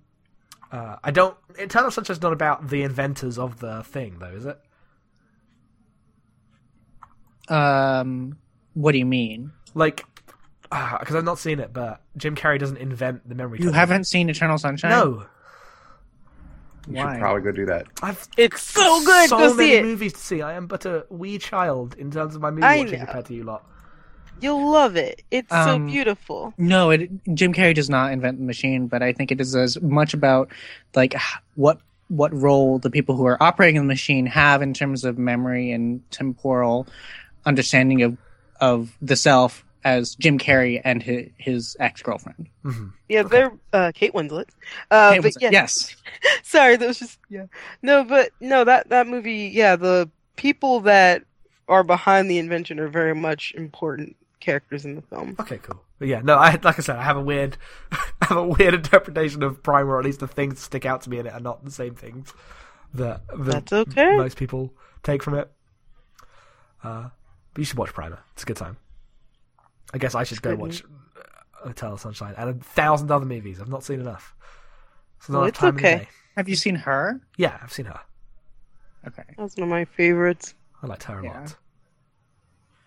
uh, I don't. Eternal Sunshine's not about the inventors of the thing, though, is it? Um, what do you mean? Like, because I've not seen it, but Jim Carrey doesn't invent the memory. You technique. haven't seen Eternal Sunshine? No, You Why? should probably go do that. I've It's so good. so Go many see it. movies to see. I am but a wee child in terms of my movie I watching know. compared to you lot. You'll love it. It's so Um, beautiful. No, it, Jim Carrey does not invent the machine, but I think it is as much about like what what role the people who are operating the machine have in terms of memory and temporal understanding of of the self as Jim Carrey and his, his ex girlfriend. Yeah, they're uh, Kate Winslet. Uh, but yeah, Yes, sorry, that was just yeah. No, but no, that that movie, yeah, the people that are behind the invention are very much important characters in the film. Okay, cool. But yeah, no, I like I said, I have a weird, I have a weird interpretation of Primer, or at least the things that stick out to me in it are not the same things. that, that That's okay. most people take from it. Uh, but you should watch Primer. It's a good time. I guess I should go good watch uh, Hotel Sunshine and a thousand other movies. I've not seen enough. So Well, it's time in the okay. Have you seen her? Yeah, I've seen her. Okay. That's one of my favorites. I liked her a Yeah. lot.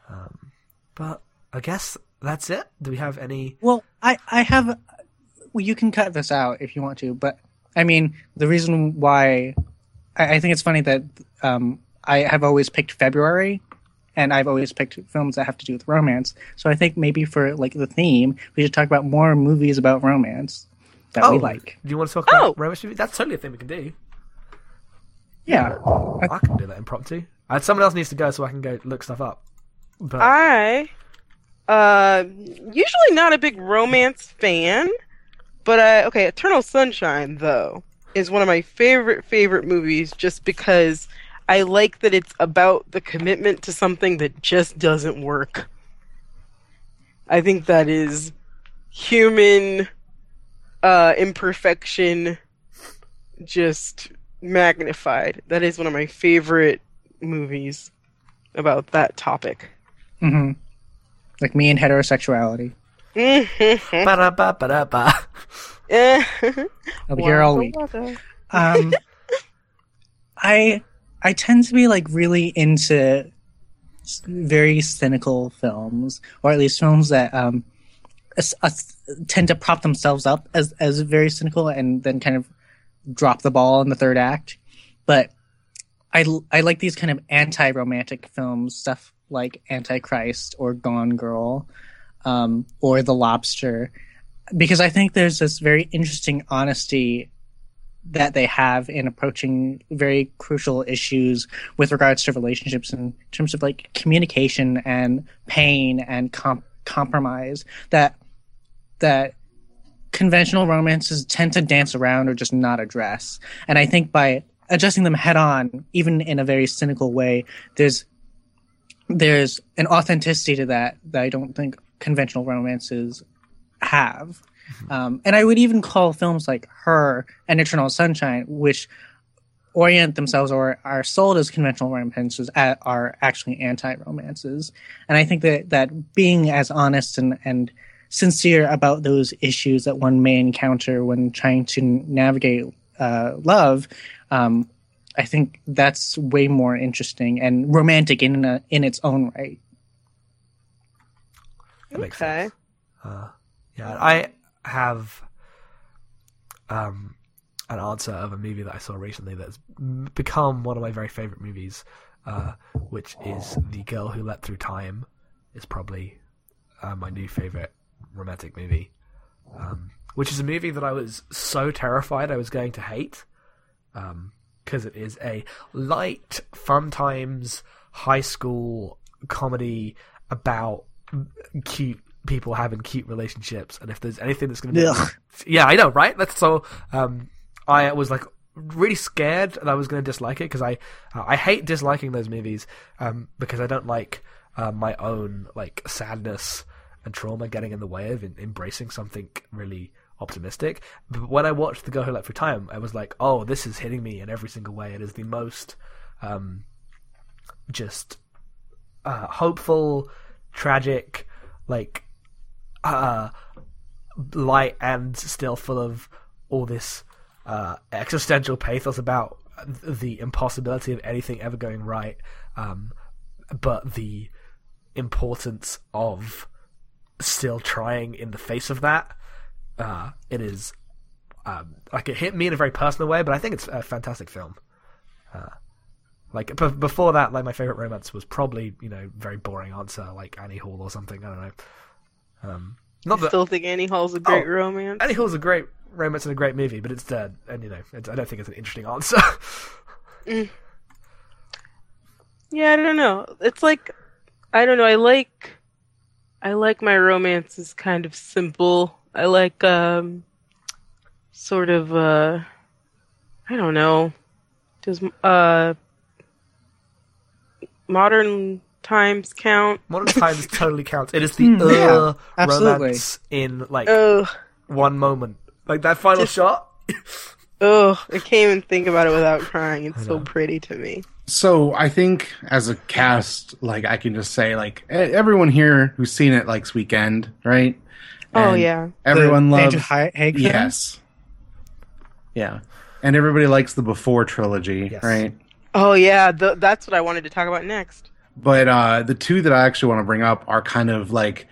Um, but I guess that's it. Do we have any? Well, I I have. Well, you can cut this out if you want to, but I mean, the reason why I, I think it's funny that um, I have always picked February, and I've always picked films that have to do with romance. So I think maybe for like the theme, we should talk about more movies about romance that we like. Do you want to talk Oh. about romance movies? That's totally a thing we can do. Yeah. I can do that impromptu. Uh, someone else needs to go so I can go look stuff up. But I, uh, usually not a big romance fan, but I okay. Eternal Sunshine though is one of my favorite favorite movies just because I like that it's about the commitment to something that just doesn't work. I think that is human uh, imperfection just magnified. That is one of my favorite movies about that topic. hmm Like me and heterosexuality. Ba-da-ba-ba-da-ba. I'll be here all week. Um, I I tend to be like really into very cynical films, or at least films that um s- s- tend to prop themselves up as as very cynical and then kind of drop the ball in the third act. But I I like these kind of anti-romantic films, stuff like Antichrist or Gone Girl, um, or The Lobster, because I think there's this very interesting honesty that they have in approaching very crucial issues with regards to relationships in terms of like communication and pain and com- compromise that that conventional romances tend to dance around or just not address. And i think by addressing them head on even in a very cynical way there's there's an authenticity to that that i don't think conventional romances have um, and I would even call films like Her and Eternal Sunshine, which orient themselves or are sold as conventional romances, a- are actually anti-romances. And I think that that being as honest and and sincere about those issues that one may encounter when trying to navigate uh, love, um, I think that's way more interesting and romantic in a, in its own right. That makes Okay. sense. Uh, yeah, I have um, an answer of a movie that I saw recently that's m- become one of my very favorite movies, uh, which is The Girl Who Leapt Through Time. Is probably uh, my new favorite romantic movie, um, which is a movie that I was so terrified I was going to hate, because it is a light, fun times high school comedy about cute people having cute relationships, and if there's anything that's going to be, Ugh. yeah, I know, right? That's so. Um, I was like really scared that I was going to dislike it because I uh, I hate disliking those movies um, because I don't like uh, my own like sadness and trauma getting in the way of en- embracing something really optimistic. But when I watched The Girl Who Leapt Through Time, I was like, oh, this is hitting me in every single way. It is the most um, just uh, hopeful, tragic, like uh, light and still full of all this uh, existential pathos about the impossibility of anything ever going right, um, but the importance of still trying in the face of that. Uh, it is um, like it hit me in a very personal way, but I think it's a fantastic film. Uh, like b- before that, like my favorite romance was probably you know very boring answer like Annie Hall or something. I don't know. Um, not I that still think Annie Hall's a great Oh, romance. Annie Hall's a great romance and a great movie, but it's dead, and you know it's, I don't think it's an interesting answer. Yeah, I don't know. It's like I don't know. I like I like my romances kind of simple. I like um sort of uh I don't know. Does uh modern times count? Modern Times totally counts. It is the uh, yeah, romance in like Ugh. one moment, like that final Just- shot. Ugh, I can't even think about it without crying. It's so pretty to me. So I think as a cast, like I can just say, like everyone here who's seen it likes Weekend, right? Oh yeah. everyone The loves Andrew Ha- yes, yeah, and everybody likes the Before trilogy, Yes. right? Oh yeah. The, that's what I wanted to talk about next. But uh, the two that I actually want to bring up are kind of like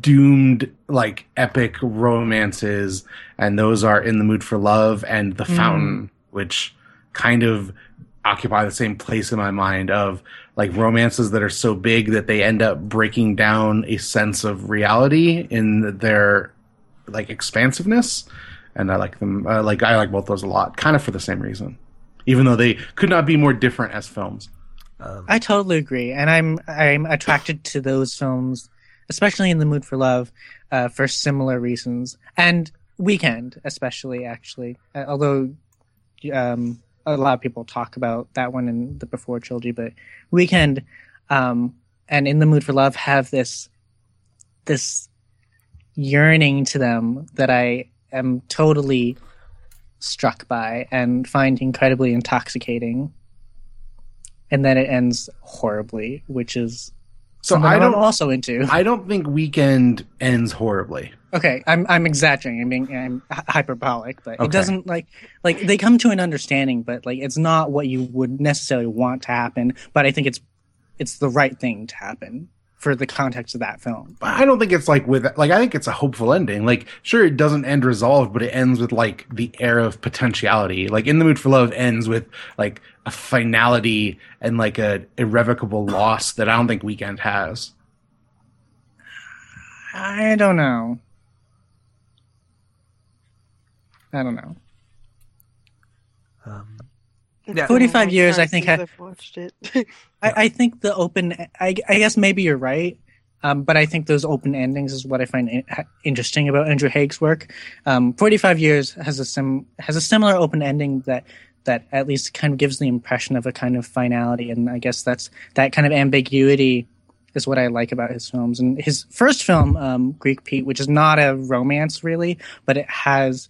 doomed, like epic romances, and those are In the Mood for Love and The Fountain, which kind of occupy the same place in my mind of like romances that are so big that they end up breaking down a sense of reality in their like expansiveness. And I like them. Uh, like I like both those a lot, kind of for the same reason, even though they could not be more different as films. Um, I totally agree, and I'm I'm attracted to those films, especially in the mood for love, uh, for similar reasons, and Weekend especially actually. Uh, although, um, a lot of people talk about that one in the Before trilogy, but Weekend, um, and in the mood for love have this this yearning to them that I am totally struck by and find incredibly intoxicating. And then it ends horribly, which is So something I I'm don't. also into. I don't think Weekend ends horribly. Okay, I'm I'm exaggerating. I'm being I'm hyperbolic, but Okay. it doesn't like like they come to an understanding, but like it's not what you would necessarily want to happen. But I think it's it's the right thing to happen for the context of that film. But I don't think it's like with like I think it's a hopeful ending. Like sure it doesn't end resolved, but it ends with like the air of potentiality. Like In the Mood for Love ends with like a finality and like a irrevocable loss that I don't think Weekend has. I don't know. I don't know. um, It's Yeah. 45 years, I think I- I've watched it. I, I think the open. I, I guess maybe you're right, um, but I think those open endings is what I find in, interesting about Andrew Haigh's work. Um, Forty Five Years has a sim has a similar open ending that that at least kind of gives the impression of a kind of finality, and I guess that's that kind of ambiguity is what I like about his films. And his first film, um, Greek Pete, which is not a romance really, but it has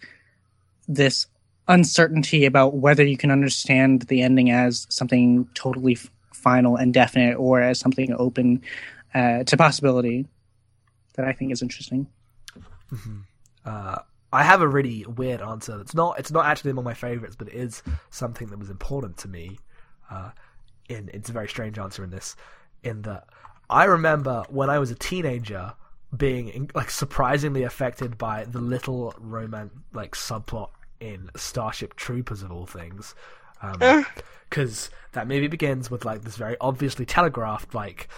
this uncertainty about whether you can understand the ending as something totally f- final and definite or as something open uh, to possibility that I think is interesting. uh, I have a really weird answer. It's not. It's not actually among my favorites, but it is something that was important to me. Uh, in it's a very strange answer in this, in that I remember when I was a teenager being like surprisingly affected by the little romance like subplot in Starship Troopers of all things. Because that movie begins with like this very obviously telegraphed like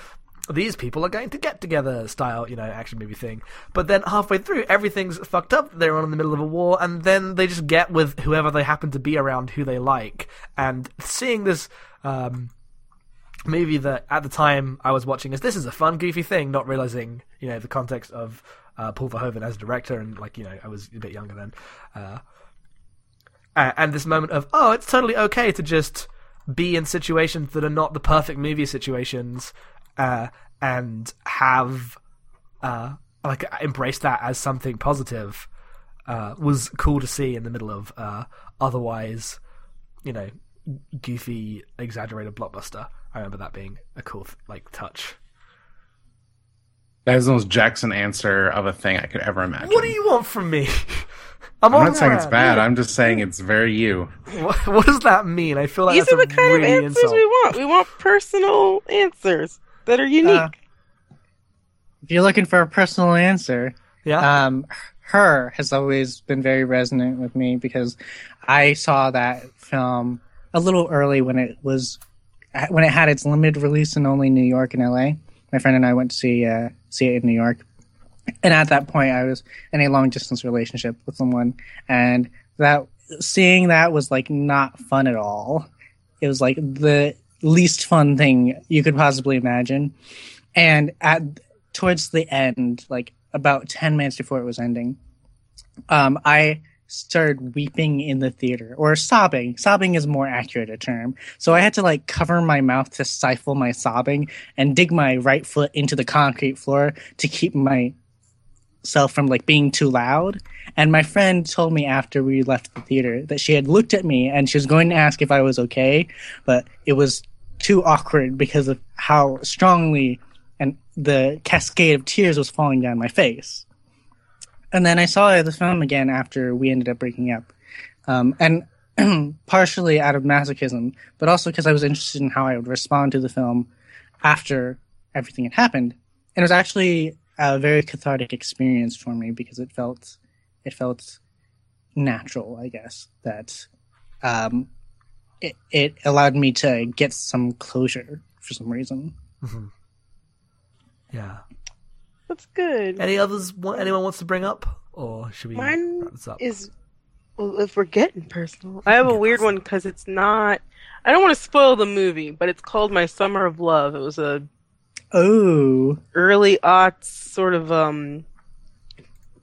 these people are going to get together style, you know, action movie thing. But then halfway through, everything's fucked up. They're on in the middle of a war, and then they just get with whoever they happen to be around, who they like. And seeing this um, movie that at the time I was watching is this is a fun, goofy thing, not realizing, you know, the context of uh, Paul Verhoeven as a director, and like, you know, I was a bit younger then. Uh, a- and this moment of oh, it's totally okay to just be in situations that are not the perfect movie situations, uh, and have uh, like embrace that as something positive uh, was cool to see in the middle of uh, otherwise, you know, goofy, exaggerated blockbuster. I remember that being a cool like touch. That is the most Jackson answer of a thing I could ever imagine. What do you want from me? I'm, I'm not saying it's around. bad. I'm just saying it's very you. What, what does that mean? I feel like These that's are a the kind really of answers insult. we want. We want personal answers that are unique. Uh, if you're looking for a personal answer, Yeah. um, her has always been very resonant with me because I saw that film a little early when it was when it had its limited release in only New York and LA. My friend and I went to see uh, see it in New York, and at that point, I was in a long distance relationship with someone, and that seeing that was like not fun at all. It was like the least fun thing you could possibly imagine, and at towards the end, like about 10 minutes before it was ending, um, I started weeping in the theater or sobbing. Sobbing is more accurate a term. So I had to like cover my mouth to stifle my sobbing and dig my right foot into the concrete floor to keep my myself from like being too loud. And my friend told me after we left the theater that she had looked at me and she was going to ask if I was okay, but it was too awkward because of how strongly and the cascade of tears was falling down my face. And then I saw the film again after we ended up breaking up. Um, and partially out of masochism, but also because I was interested in how I would respond to the film after everything had happened. And it was actually a very cathartic experience for me because it felt it felt natural, I guess, that um, it, it allowed me to get some closure for some reason. Mhm. Yeah. That's good. Any others? Want, anyone wants to bring up, or should we Mine wrap this up? is well, if we're getting personal, I have a weird one because it's not. I don't want to spoil the movie, but it's called My Summer of Love. It was a Oh, early aughts sort of um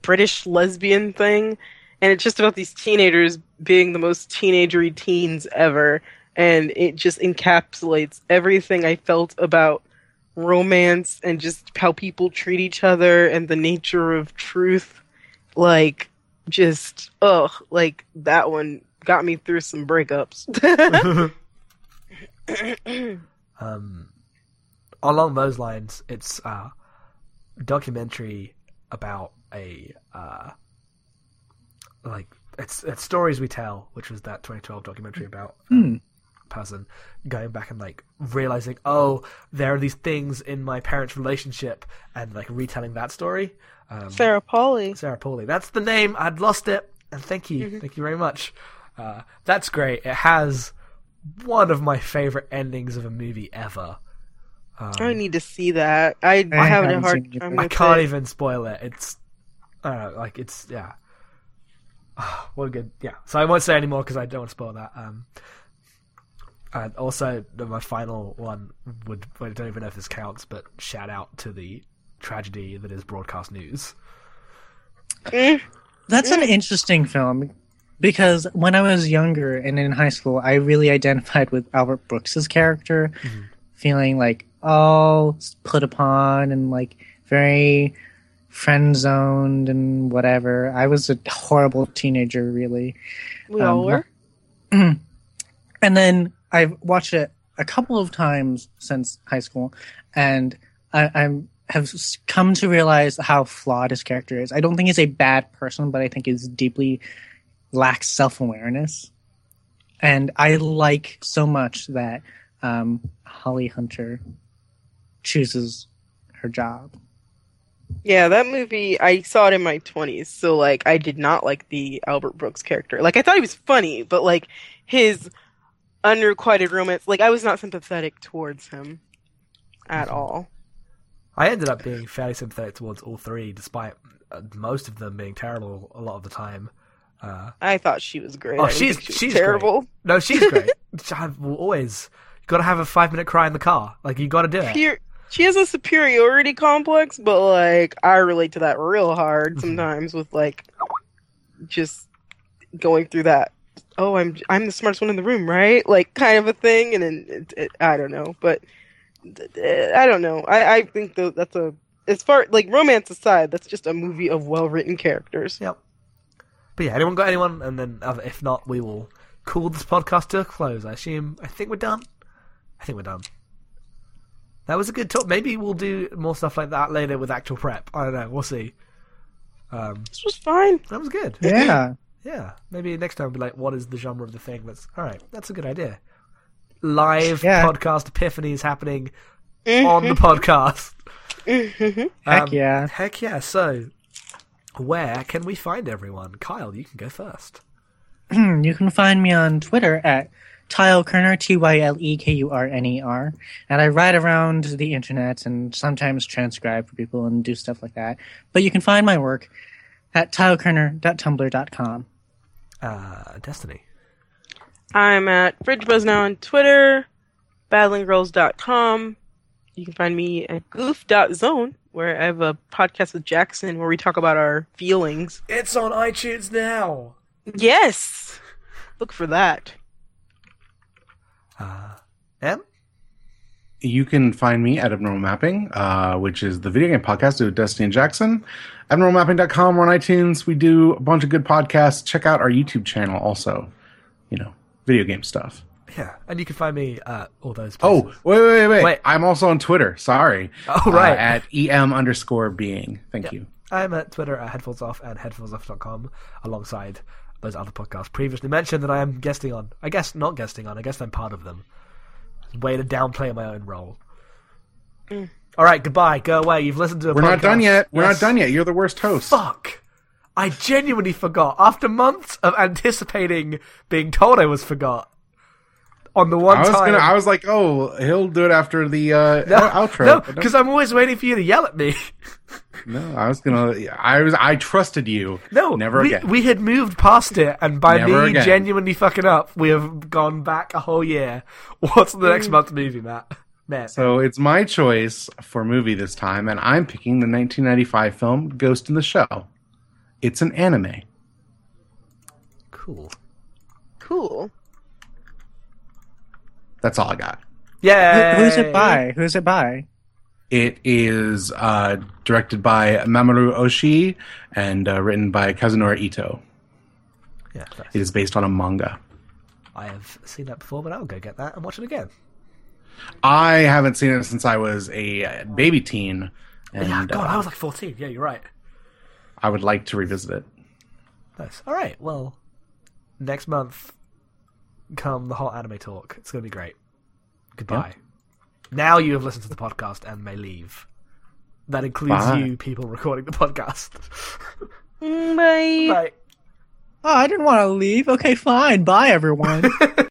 British lesbian thing, and it's just about these teenagers being the most teenagery teens ever, and it just encapsulates everything I felt about romance and just how people treat each other and the nature of truth. Like, just ugh, like that one got me through some breakups. um, along those lines, it's uh, a documentary about a uh, like it's it's stories we tell, which was that 2012 documentary about um, person going back and like realizing, oh, there are these things in my parents' relationship, and like retelling that story. Um, Sarah Polley. Sarah Polley. That's the name. I'd lost it. And thank you. Thank you very much. Uh, that's great. It has one of my favorite endings of a movie ever. Um, I need to see that. I, I have a hard time either. I can't it. even spoil it. It's uh, like it's yeah. what a good yeah. So I won't say anymore because I don't want to spoil that. Um, and also my final one would I don't even know if this counts, but shout out to the tragedy that is broadcast news. Mm. That's an interesting film because when I was younger and in high school, I really identified with Albert Brooks's character, feeling like all put upon and like very friend zoned and whatever. I was a horrible teenager, really. We Um, all were. And then I've watched it a couple of times since high school, and I, I'm have come to realize how flawed his character is. I don't think he's a bad person, but I think he's deeply lacks self awareness. And I like so much that um, Holly Hunter chooses her job. Yeah, that movie. I saw it in my twenties, so like I did not like the Albert Brooks character. Like I thought he was funny, but like his unrequited romance, like I was not sympathetic towards him at all. I ended up being fairly sympathetic towards all three, despite uh, most of them being terrible a lot of the time. Uh, I thought she was great. oh, she's she she's terrible. Great. No, she's great. I will always you got to have a five minute cry in the car. Like you got to do it. Pure- she has a superiority complex, but like I relate to that real hard Mhm. sometimes with like just going through that. Oh, I'm I'm the smartest one in the room, right? Like kind of a thing, and then it, it, I don't know, but uh, I don't know. I I think that that's a as far like romance aside, that's just a movie of well written characters. Yep. But yeah, anyone got anyone? And then uh, if not, we will call this podcast to a close. I assume. I think we're done. I think we're done. That was a good talk. Maybe we'll do more stuff like that later with actual prep. I don't know. We'll see. Um, This was fine. that was good. Yeah. Yeah, maybe next time we'll be like, what is the genre of the thing? That's all right. That's a good idea. Live Yeah. podcast epiphanies happening on the podcast. Mhm. Heck Um, yeah. Heck yeah. So, where can we find everyone? Kyle, you can go first. you can find me on Twitter at Tyle Kurner, T Y L E K U R N E R. And I ride around the internet and sometimes transcribe for people and do stuff like that. But you can find my work at tylekurner.tumblr.com. Uh, Destiny. I'm at FridgeBuzz now on Twitter, battlinggirls.com. You can find me at goof.zone, where I have a podcast with Jackson where we talk about our feelings. It's on iTunes now. Yes! Look for that. Uh, M. you can find me at Abnormal Mapping, uh, which is the video game podcast with Destiny and Jackson. AbnormalMapping.com. We're on iTunes. We do a bunch of good podcasts. Check out our YouTube channel also. You know, video game stuff. Yeah, and you can find me at all those. Oh, Places. wait, wait, wait, Wait. I'm also on Twitter. Sorry. Oh, right. Uh, at em underscore being. Thank Yep. you. I'm at Twitter at headphonesoff and headphonesoff.com alongside those other podcasts previously mentioned that I am guesting on. I guess not guesting on. I guess I'm part of them. Way to downplay my own role. Hmm. All right, goodbye. Go away. You've listened to a We're not done yet. We're Yes. not done yet. You're the worst host. Fuck. I genuinely forgot. After months of anticipating being told I was forgot. On the one I was time. gonna. I was like, oh, he'll do it after the uh, no, outro. no, But no. because I'm always waiting for you to yell at me. No, I was gonna. I was. I trusted you. No, never we, again. We had moved past it, and by Never me again. genuinely fucking up, we have gone back a whole year. What's the next month's movie, Matt? Matt. so it's my choice for movie this time, and I'm picking the 1995 film Ghost in the Shell. It's an anime. cool. Cool. That's all I got. Yeah. Who, who's it by? Who's it by? It is uh, directed by Mamoru Oshii and uh, written by Kazunori Ito. Yeah, nice. It is based on a manga. I have seen that before, but I'll go get that and watch it again. I haven't seen it since I was a uh, baby teen, and yeah, God, uh, I was like 14. Yeah, you're right. I would like to revisit it. Nice. All right. Well, next month, come the hot anime talk. It's going to be great. Goodbye. Now you have listened to the podcast and may leave. That includes Bye. you, people recording the podcast. Bye. Bye. Oh, I didn't want to leave. Okay, fine. Bye, everyone.